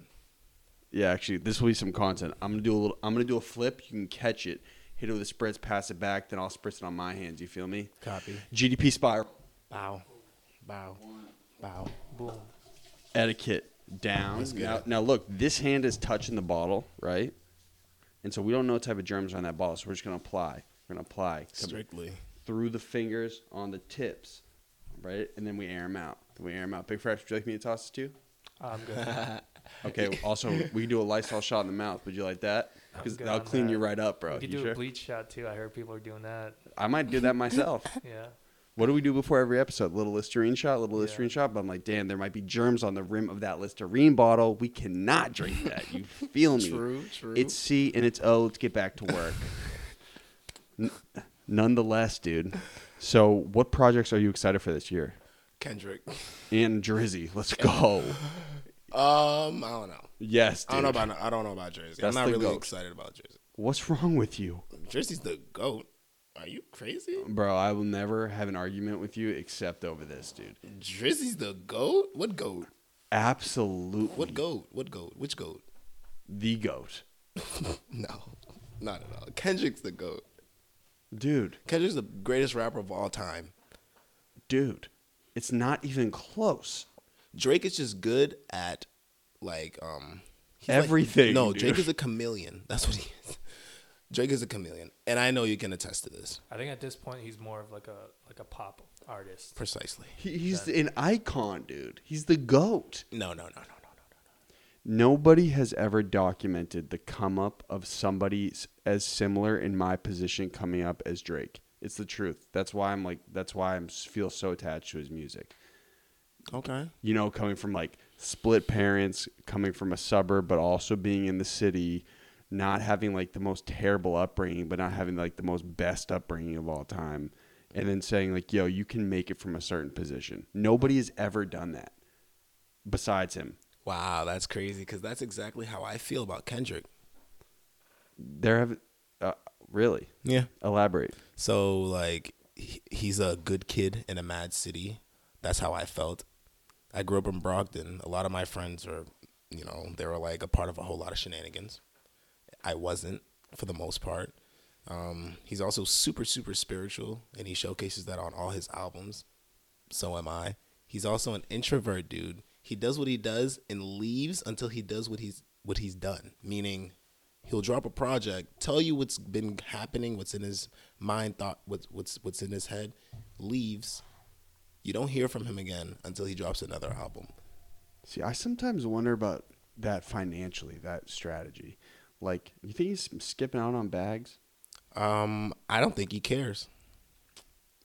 Yeah, actually, this will be some content. I'm gonna do a little. I'm gonna do a flip. You can catch it, hit it with a spritz, pass it back, then I'll spritz it on my hands. You feel me? Copy. GDP spiral Bow. Bow. Bow. Boom. etiquette down. Now, now look, this hand is touching the bottle, right? And so we don't know what type of germs are on that bottle, so we're just gonna apply. We're gonna apply come Strictly. through the fingers on the tips, right? And then we air them out. Then we air them out. Big fresh. Would you like me to toss it to you? I'm good. Okay. also, we can do a Lysol shot in the mouth. Would you like that? I'm Because good that'll on clean you right up, bro. we could You do sure? a bleach shot too. I heard people are doing that. I might do that myself. Yeah. What do we do before every episode? Little Listerine shot, little Yeah. Listerine shot. But I'm like, damn, there might be germs on the rim of that Listerine bottle. We cannot drink that. You feel me? True, true. It's C and it's O. Let's get back to work. N- nonetheless, dude. So, what projects are you excited for this year? Kendrick. And Drizzy, let's go. Um, I don't know. Yes, I don't know about I don't know about Drizzy. That's I'm not the really goat. excited about Drizzy. What's wrong with you, Drizzy's the goat. Are you crazy? bro? I will never have an argument with you except over this, dude. Drizzy's the goat? What goat? Absolutely, What goat? What goat? Which goat? the goat. No, not at all. Kendrick's the goat. dude, Kendrick's the greatest rapper of all time. dude, it's not even close. Drake is just good at like um he's like- Everything, no, dude. Drake is a chameleon. That's what he is. Drake is a chameleon, and I know you can attest to this I think at this point he's more of like a like a pop artist. precisely. He, he's an icon, dude. He's the goat. No, no, no, no, no, no. Nobody has ever documented the come up of somebody as similar in my position coming up as Drake. It's the truth. That's why I'm like. That's why I'm feel so attached to his music. Okay. You know, coming from like split parents, coming from a suburb, but also being in the city, not having like the most terrible upbringing, but not having like the most best upbringing of all time, and then saying like, "Yo, you can make it from a certain position." Nobody has ever done that, besides him. Wow, that's crazy because that's exactly how I feel about Kendrick. There have, really Yeah. elaborate. So like he, he's a good kid in a mad city. That's how I felt. I grew up in Brockton. A lot of my friends are, you know, they were like a part of a whole lot of shenanigans. I wasn't for the most part. Um, he's also super super spiritual, and he showcases that on all his albums. So am I. He's also an introvert dude. He does what he does and leaves until he does what he's what he's done. Meaning, he'll drop a project, tell you what's been happening, what's in his mind, thought, what's what's what's in his head, leaves. You don't hear from him again until he drops another album. See, I sometimes wonder about that financially, that strategy. Like, you think he's skipping out on bags? Um, I don't think he cares.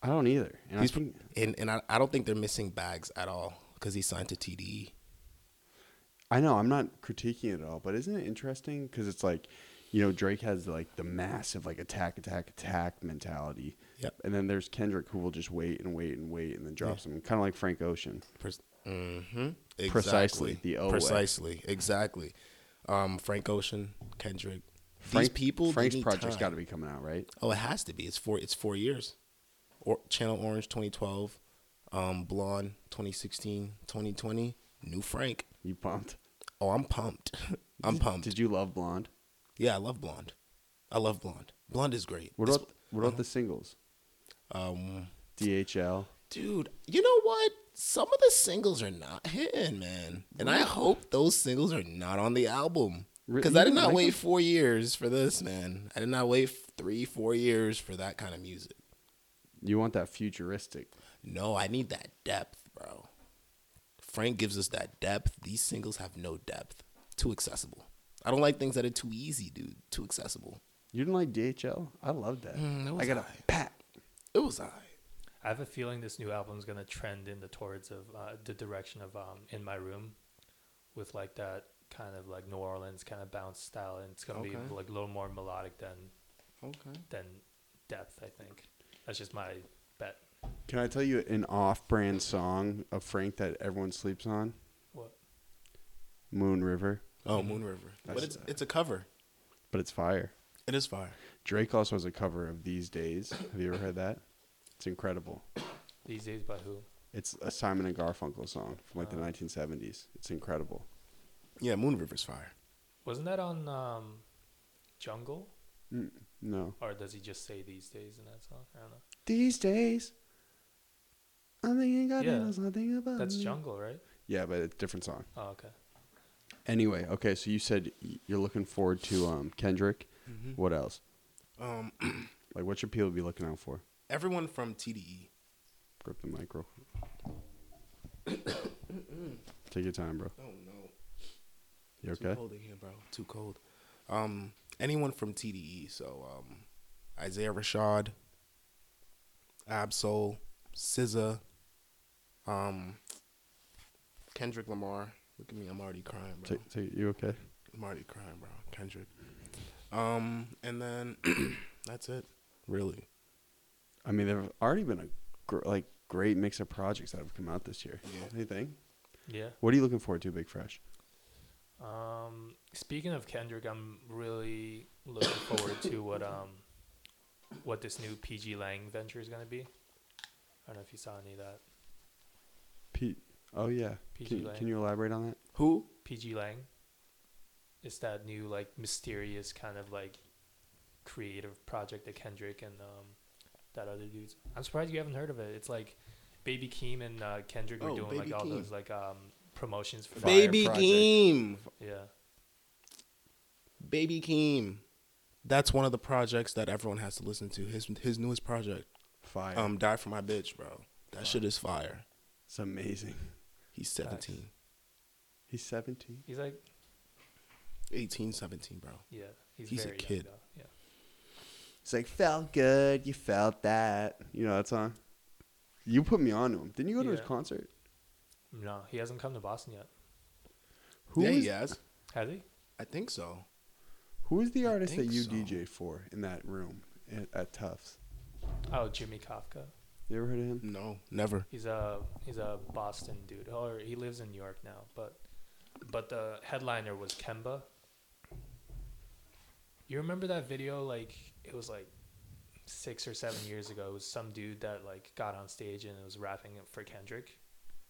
I don't either. And He's I think, and and I, I don't think they're missing bags at all because he's signed to. TDE. I know I'm not critiquing it at all, but isn't it interesting? Because it's like, you know, Drake has like the massive like attack, attack, attack mentality. Yep. And then there's Kendrick who will just wait and wait and wait and then drops them, kind of like Frank Ocean. Mm-hmm. Precisely, the O way. Precisely, exactly. Um, Frank Ocean, Kendrick. Frank, These people. Frank's project's got to be coming out, right? Oh, it has to be. It's four. It's four years. Or Channel Orange 2012, um, Blonde 2016, 2020. New Frank. You pumped? Oh, I'm pumped. I'm pumped. Did you love Blonde? yeah, I love Blonde. I love Blonde. Blonde is great. What about what about the singles? um, DHL. dude? You know what? Some of the singles are not hitting, man. And I hope those singles are not on the album. Because I did like wait them? four years for this, man. I did not wait three, four years for that kind of music. You want that futuristic? No, I need that depth, bro. Frank gives us that depth. These singles have no depth. Too accessible. I don't like things that are too easy, dude. Too accessible. You didn't like DHL? I loved that. Mm, that was I got a pat. It was I. I have a feeling this new album is gonna trend in the towards of uh, the direction of um, "In My Room," with like that kind of like New Orleans kind of bounce style, and it's gonna Okay. be like a little more melodic than Okay. than depth. I think that's just my bet. Can I tell you an off-brand song of Frank that everyone sleeps on? What? Moon River, Oh, Moon River. But That's- it's it's a cover. but it's fire. It is fire. Drake also has a cover of These Days. Have you ever heard that? It's incredible. These days by who? It's a Simon and Garfunkel song from like the Uh-huh. 1970s. It's incredible. Yeah, Moon River's fire. Wasn't that on um, Jungle? Mm, no. Or does he just say these days in that song? I don't know. These days, I'm thinking God Yeah. knows nothing about That's me. Jungle, right? Yeah, but it's a different song. Oh, okay. Anyway, okay, so you said you're looking forward to um, Kendrick. What else? Um, Like, what should people be looking out for? everyone from. TDE. Grip the micro. Take your time, bro. Oh no. You Too okay? cold in here, bro. Too cold. Um, anyone from TDE. So, um, Isaiah Rashad, Ab-Soul, SZA, um, Kendrick Lamar. Look at me, I'm already crying, bro. Take, take, you okay? I'm already crying, bro. Kendrick. Um, and then that's it, really. I mean, there have already been a gr- like great mix of projects that have come out this year. Yeah. What do you think? Yeah. What are you looking forward to, Big Fresh? Um, speaking of Kendrick, I'm really looking forward to what um what this new PG Lang venture is gonna be. I don't know if you saw any of that. Pete. Oh yeah. PG Can, Lang. can you elaborate on that? Who? PG Lang. It's that new like mysterious kind of like creative project that Kendrick and um, that other dudes. I'm surprised you haven't heard of it. It's like Baby Keem and uh, Kendrick were Oh, doing Baby like all Keem. those like um, promotions for Baby project. Keem. Yeah. Baby Keem. That's one of the projects that everyone has to listen to. His his newest project. Fire. Um, Die for My Bitch, bro. That shit is fire. it's amazing. He's 17. He's 17. He's like 18, 17, bro. yeah. He's, He's a very young, kid. though. Yeah. It's like felt good. You felt that. You know that song. You put me on to him. Didn't you go to his concert? No, he hasn't come to Boston yet. Who yeah, is he has. Has he? I think so. who is the artist that you so. DJ for in that room at, at Tufts? Oh, Jimmy Kafka. You ever heard of him? No, never. He's a he's a Boston dude, oh, or he lives in New York now. But but the headliner was Kemba. You remember that video? Like it was like six or seven years ago. It was some dude that like got on stage and was rapping for Kendrick,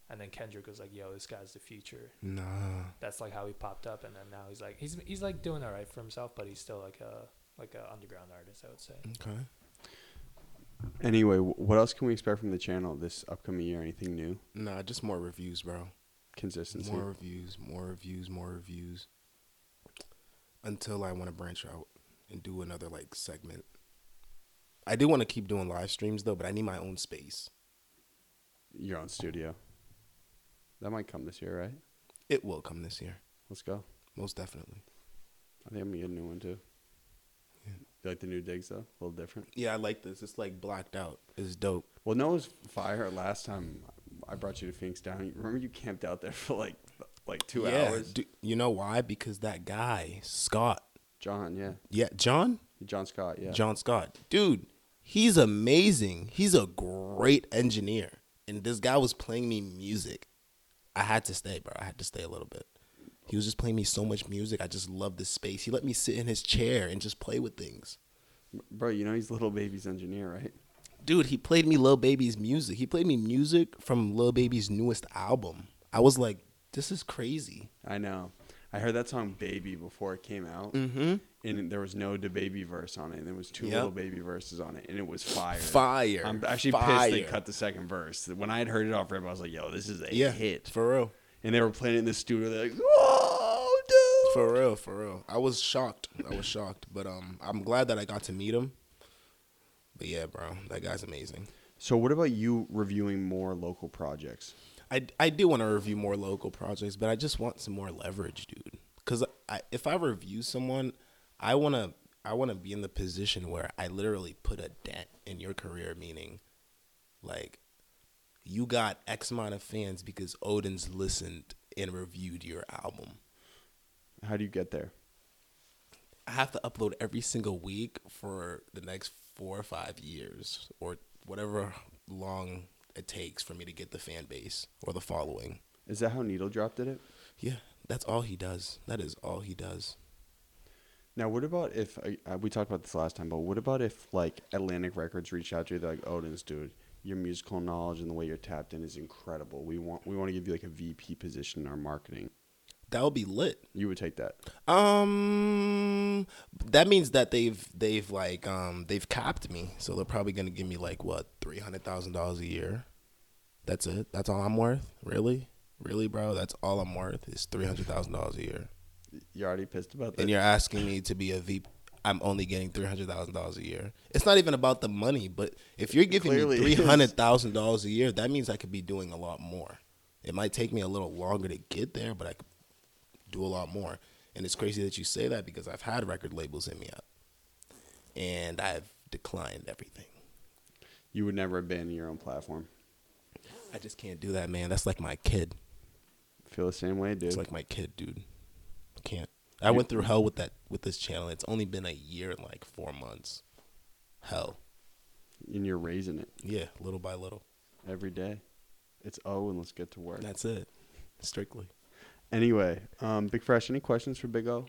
and then Kendrick was like, "Yo, this guy's the future." Nah. That's like how he popped up, and then now he's like he's he's like doing all right for himself, but he's still like a like a underground artist, I would say. Okay. Anyway, what else can we expect from the channel this upcoming year? Anything new? Nah, just more reviews, bro. Consistency. More reviews, more reviews, more reviews. Until I want to branch out and do another like segment. I do want to keep doing live streams though, but I need my own space. Your own studio. That might come this year, right? It will come this year, Let's go. most definitely. I think I'm gonna get a new one too. You like the new digs though? A little different. Yeah, I like this. It's like blacked out. It's dope. Well, no, it was fire last time I brought you to Phoenix Down. Remember you camped out there for like like two yeah, hours. du- you know why? Because that guy Scott. John, yeah, Yeah, John. John Scott, yeah. John Scott. Dude, he's amazing. He's a great engineer. And this guy was playing me music. I had to stay, bro. I had to stay a little bit. He was just playing me so much music. I just loved the space. He let me sit in his chair and just play with things. Bro, you know he's Lil Baby's engineer, right? Dude, he played me Lil Baby's music. He played me music from Lil Baby's newest album. I was like, this is crazy. I know. I heard that song "Baby" before it came out, Mm-hmm. and there was no the baby verse on it. And there was two Yep. little baby verses on it, and it was fire. Fire. I'm actually Fire. pissed they cut the second verse. When I had heard it off rip, I was like, "Yo, this is a Yeah, hit!" For real. And they were playing it in the studio. They're like, "Whoa, dude!" For real, for real. I was shocked. I was shocked. But um I'm glad that I got to meet him. But yeah, bro, that guy's amazing. So, what about you reviewing more local projects? I, I do want to review more local projects, but I just want some more leverage, dude. Because I, if I review someone, I want to I want to be in the position where I literally put a dent in your career, meaning like you got X amount of fans because ODENZ listened and reviewed your album. How do you get there? I have to upload every single week for the next four or five years or whatever long it takes for me to get the fan base or the following. Is that how Needle Drop did it? Yeah, that's all he does. That is all he does. Now, what about if uh, we talked about this last time? But what about if like Atlantic Records reached out to you, they're like, "ODENZ dude, your musical knowledge and the way you're tapped in is incredible. We want we want to give you like a VP position in our marketing." That would be lit. You would take that. Um, that means that they've they've like um they've capped me, so they're probably gonna give me like what three hundred thousand dollars a year. That's it. That's all I'm worth. Really, really, bro. That's all I'm worth is three hundred thousand dollars a year. You're already pissed about that. and you're asking me to be a VP. I'm only getting three hundred thousand dollars a year. It's not even about the money, but if you're giving Clearly me it three is. hundred thousand dollars a year, that means I could be doing a lot more. It might take me a little longer to get there, but I could do a lot more. And it's crazy that you say that because I've had record labels hit me up, and I've declined everything. you would never abandon your own platform. I just can't do that, man. That's like my kid. Feel the same way, dude. It's like my kid, dude. Can't. I went through hell with that with this channel. It's only been a year and like four months. Hell. and you're raising it Yeah, little by little. every day. It's oh, and let's get to work. That's it. Strictly. Anyway, um, Big Fresh, any questions for Big O?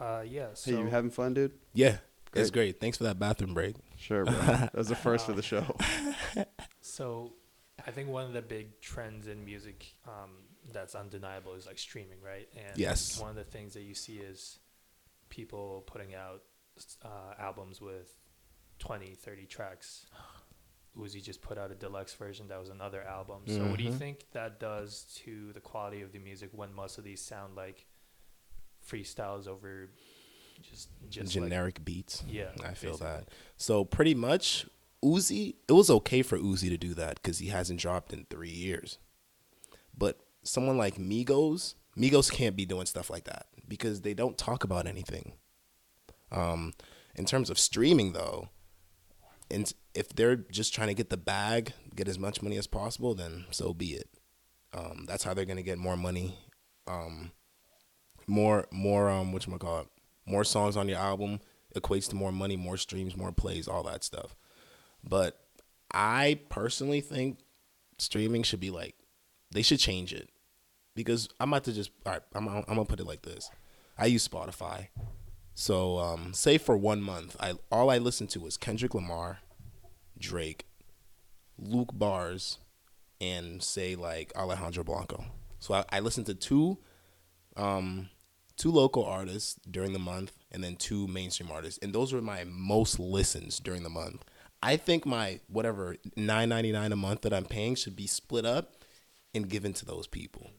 Uh, yeah. So Hey, you having fun, dude? Yeah, it's Great. great. Thanks for that bathroom break. Sure, bro. that was the first for the show. So, I think one of the big trends in music um, that's undeniable is like streaming, right? And Yes. one of the things that you see is people putting out uh, albums with 20, 30 tracks. Uzi just put out a deluxe version that was another album. So what do you Mhm. think that does to the quality of the music when most of these sound like freestyles over just just like- generic beats. yeah, I feel basically. that. So pretty much, Uzi. It was okay for Uzi to do that because he hasn't dropped in three years. But someone like Migos, Migos can't be doing stuff like that because they don't talk about anything. Um, in terms of streaming, though, and if they're just trying to get the bag, get as much money as possible, then so be it. Um, that's how they're gonna get more money. Um, more, more, um, what call it? More songs on your album equates to more money, more streams, more plays, all that stuff. But I personally think streaming should be like they should change it because I'm about to just all right. I'm I'm gonna put it like this. I use Spotify, so um, say for one month, I all I listened to was Kendrick Lamar, Drake, Luke Bars, and say like Alejandro Blanco. So I, I listen to two, um, two local artists during the month, and then two mainstream artists, and those were my most listens during the month. I think my whatever nine ninety nine a month that I'm paying should be split up and given to those people.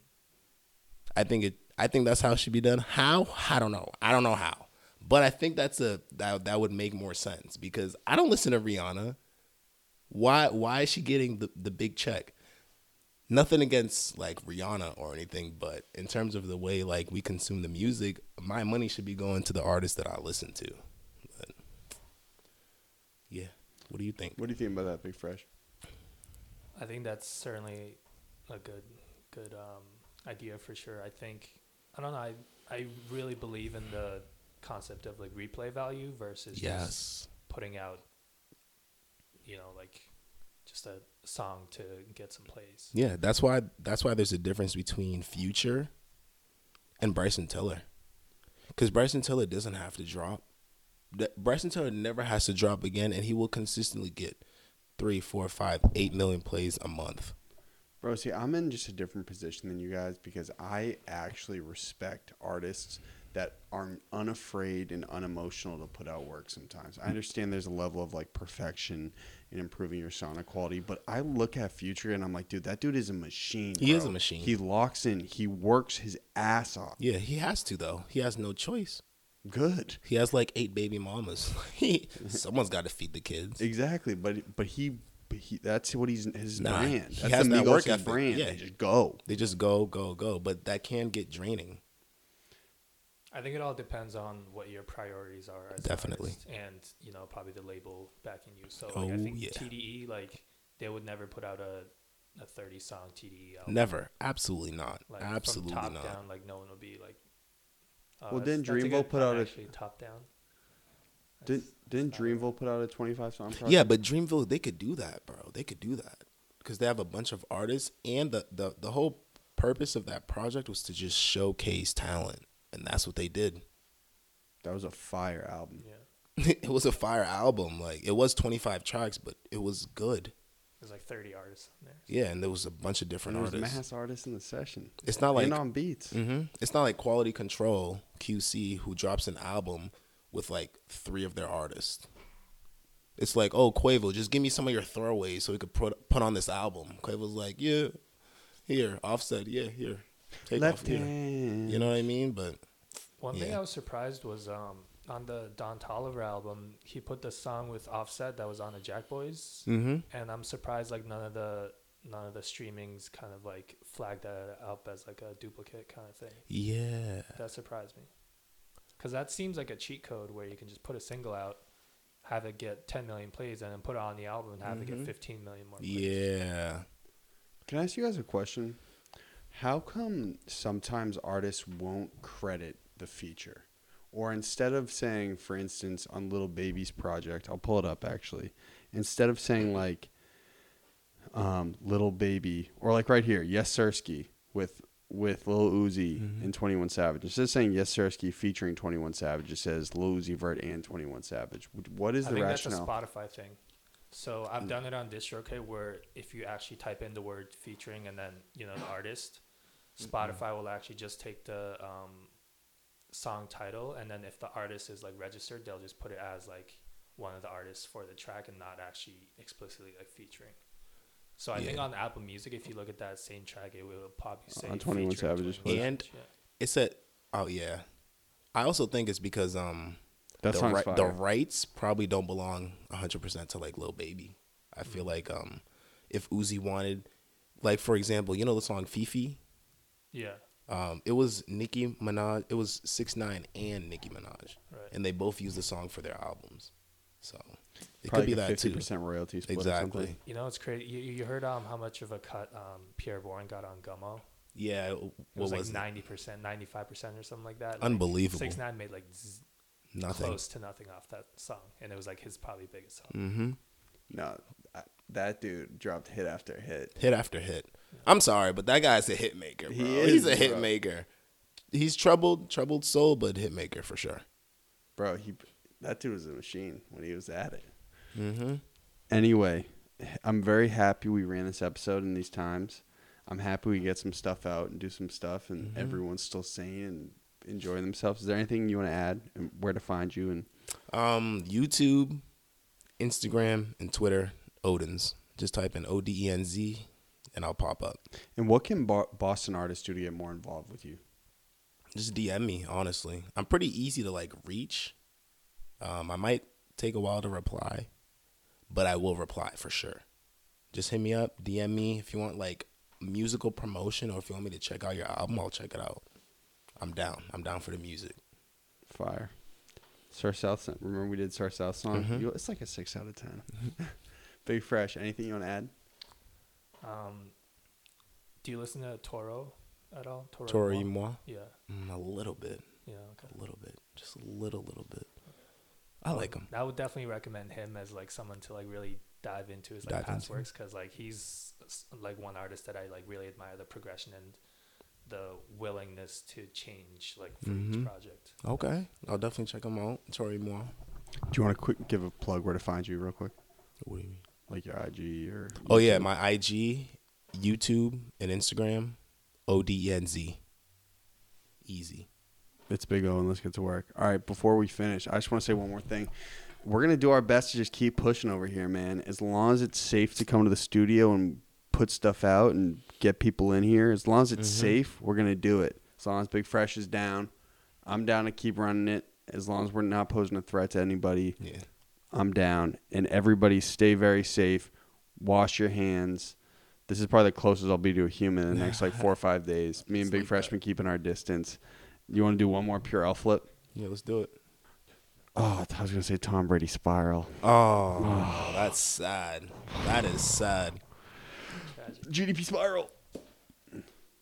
I think it. I think that's how it should be done. How? I don't know. I don't know how. But I think that's a that that would make more sense because I don't listen to Rihanna. Why why is she getting the, the big check? Nothing against like Rihanna or anything, but in terms of the way like we consume the music, my money should be going to the artists that I listen to. But yeah. What do you think? What do you think about that, Big Fresh? I think that's certainly a good good um, idea for sure. I think I don't know. I I really believe in the concept of like replay value versus just Yes. putting out, you know, like just a song to get some plays. Yeah, that's why that's why there's a difference between Future and Bryson Tiller. Cuz Bryson Tiller doesn't have to drop. Bryson Tiller never has to drop again and he will consistently get three, four, five, eight million plays a month. Bro, see, I'm in just a different position than you guys because I actually respect artists that are unafraid and unemotional to put out work sometimes. I understand there's a level of like perfection in improving your sonic quality, but I look at Future and I'm like, dude, that dude is a machine. He is a machine. He locks in, he works his ass off. Yeah, he has to though. He has no choice. Good. He has like eight baby mamas. someone's got to feed the kids. Exactly, but but he, but he that's what he's his Nah, brand. he That's has the that work Migos' ethic. brand. Yeah. They just go. They just go, go, go, but that can get draining. I think it all depends on what your priorities are. As Definitely. and you know probably the label backing you. So like, Oh, I think yeah. TDE like they would never put out a a thirty song TDE album. Never. Absolutely not. Like Absolutely from top not. down, like no one would be like. Uh, Well, that's- didn't that's Dreamville put point, out a- top down? Did That's- didn't that's not. Dreamville put out a 25 song project? Yeah, but Dreamville they could do that, bro. They could do that because they have a bunch of artists, and the the the whole purpose of that project was to just showcase talent, and that's what they did. that was a fire album. Yeah, it was a fire album. Like it was 25 tracks, but it was good. there's like thirty artists on there. Yeah, and there was a bunch of And different there was artists. mass artists in the session. It's not like and on beats. hmm It's not like Quality Control QC who drops an album with like three of their artists. It's like, oh Quavo, just give me some of your throwaways so we could put put on this album. Quavo's like, yeah, here, Offset, yeah, here, take Left off here. You know what I mean? But One thing I was surprised was um, on the Don Toliver album, he put the song with Offset that was on the JackBoys, mm-hmm. and I'm surprised like none of the none of the streamings kind of like flagged that up as like a duplicate kind of thing. yeah, That surprised me, because that seems like a cheat code where you can just put a single out, have it get 10 million plays, and then put it on the album and have it Mhm. get 15 million more. Plays. yeah. Can I ask you guys a question? How come sometimes artists won't credit the feature? Or instead of saying, for instance, on Lil Baby's project, I'll pull it up actually. Instead of saying like um, Little Baby, or like right here, Yes Sirski with with Lil Uzi Mhm. and Twenty One Savage. Instead of saying Yes Sirski featuring Twenty One Savage, it says Lil Uzi Vert and Twenty One Savage. What is I the think rationale? that's a Spotify thing. So I've done it on DistroKid where if you actually type in the word featuring and then you know the artist, Spotify will actually just take the um, song title, and then if the artist is like registered, they'll just put it as like one of the artists for the track and not actually explicitly like featuring. So I think on Apple Music, if you look at that same track, it will probably say On 21 featuring Savage's 21 And- Savage, yeah. It's a oh yeah. I also think it's because um That the, ri- the rights probably don't belong 100% to like Lil Baby. I Mm. feel like um if Uzi wanted like for example, you know the song FEFE? yeah, Um it was Nicki Minaj, it was 6 9 and Nicki Minaj. right. And they both used the song for their albums. So it Probably could be like a that too. percent royalty split. Or Exactly. something. You know, it's crazy. You, you heard um how much of a cut um Pi'erre Bourne got on Gummo? Yeah, It what was, was, like it? ninety percent, ninety five percent, or something like that. Like, Unbelievable. Six Nine made like z- Nothing. close to nothing off that song, and it was like his probably biggest song. Mhm. No, I- that dude dropped hit after hit. hit after hit. I'm sorry, but that guy's a hit maker, bro. He He's is, a hit bro. maker. He's troubled, troubled soul, but hit maker for sure. Bro, he that dude was a machine when he was at it. Mm-hmm. Anyway, I'm very happy we ran this episode in these times. I'm happy we get some stuff out and do some stuff, and Mhm. everyone's still sane and enjoying themselves. Is there anything you want to add and where to find you? And Um, YouTube, Instagram, and Twitter. ODENZ. Just type in O D E N Z, and I'll pop up. and what can Bo- Boston artists do to get more involved with you? Just DM me. Honestly, I'm pretty easy to like reach. Um, I might take a while to reply, but I will reply for sure. Just hit me up, DM me if you want like musical promotion or if you want me to check out your album. I'll check it out. I'm down. I'm down for the music. Fire. Star South. song- Remember we did Star South song. Mhm. You- it's like a six out of ten. Big Fresh. Anything you want to add? Um, do you listen to Toro at all? Toro. Tori Mo? moi. Yeah. Mm, a little bit, Yeah. Okay. a little bit, just a little, little bit. I like him. I would definitely recommend him as like someone to like really dive into his like Dive past into. works because like he's like one artist that I like really admire the progression and the willingness to change like for Mhm. each project. Okay, I'll definitely check him out. Tori moi. Do you want to quick give a plug where to find you, real quick? What do you mean? Like your IG or? Oh yeah, my IG, YouTube, and Instagram, O D E N Z. Easy. It's Big O, and let's get to work. All right, before we finish, I just want to say one more thing. We're gonna do our best to just keep pushing over here, man. As long as it's safe to come to the studio and put stuff out and get people in here, as long as it's Mhm. safe, we're gonna do it. As long as Big Fresh is down, I'm down to keep running it. As long as we're not posing a threat to anybody, Yeah. I'm down. And everybody stay very safe. Wash your hands. This is probably the closest I'll be to a human in the next like four or five days. Me and Big Freshman keeping our distance. You want to do one more Purell flip? Yeah, let's do it. Oh, I was gonna say Tom Brady spiral. Oh, that's sad. That is sad. GDP spiral.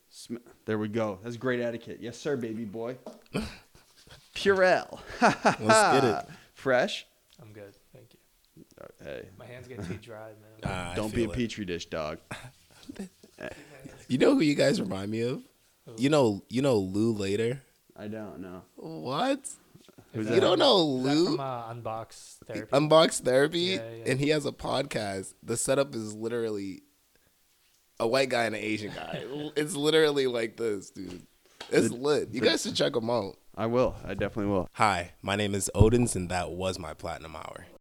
Sm- There we go. That's great etiquette. Yes, sir, baby boy. Purell. Let's get it. Fresh. I'm good. Thank you. Uh, hey, My hands get too dry, man. Don't be a it. petri dish, dog. You know who you guys remind me of? Who? You know, you know Lew Later. I don't know. What? Who's You that? don't know Lew? from uh, Unbox Therapy? Unbox Therapy, Yeah, yeah. and he has a podcast. The setup is literally a white guy and an Asian guy. it's literally like this, dude. It's The- lit. You the- guys should check him out. I will. I definitely will. Hi, my name is ODENZ, and that was my platinum hour.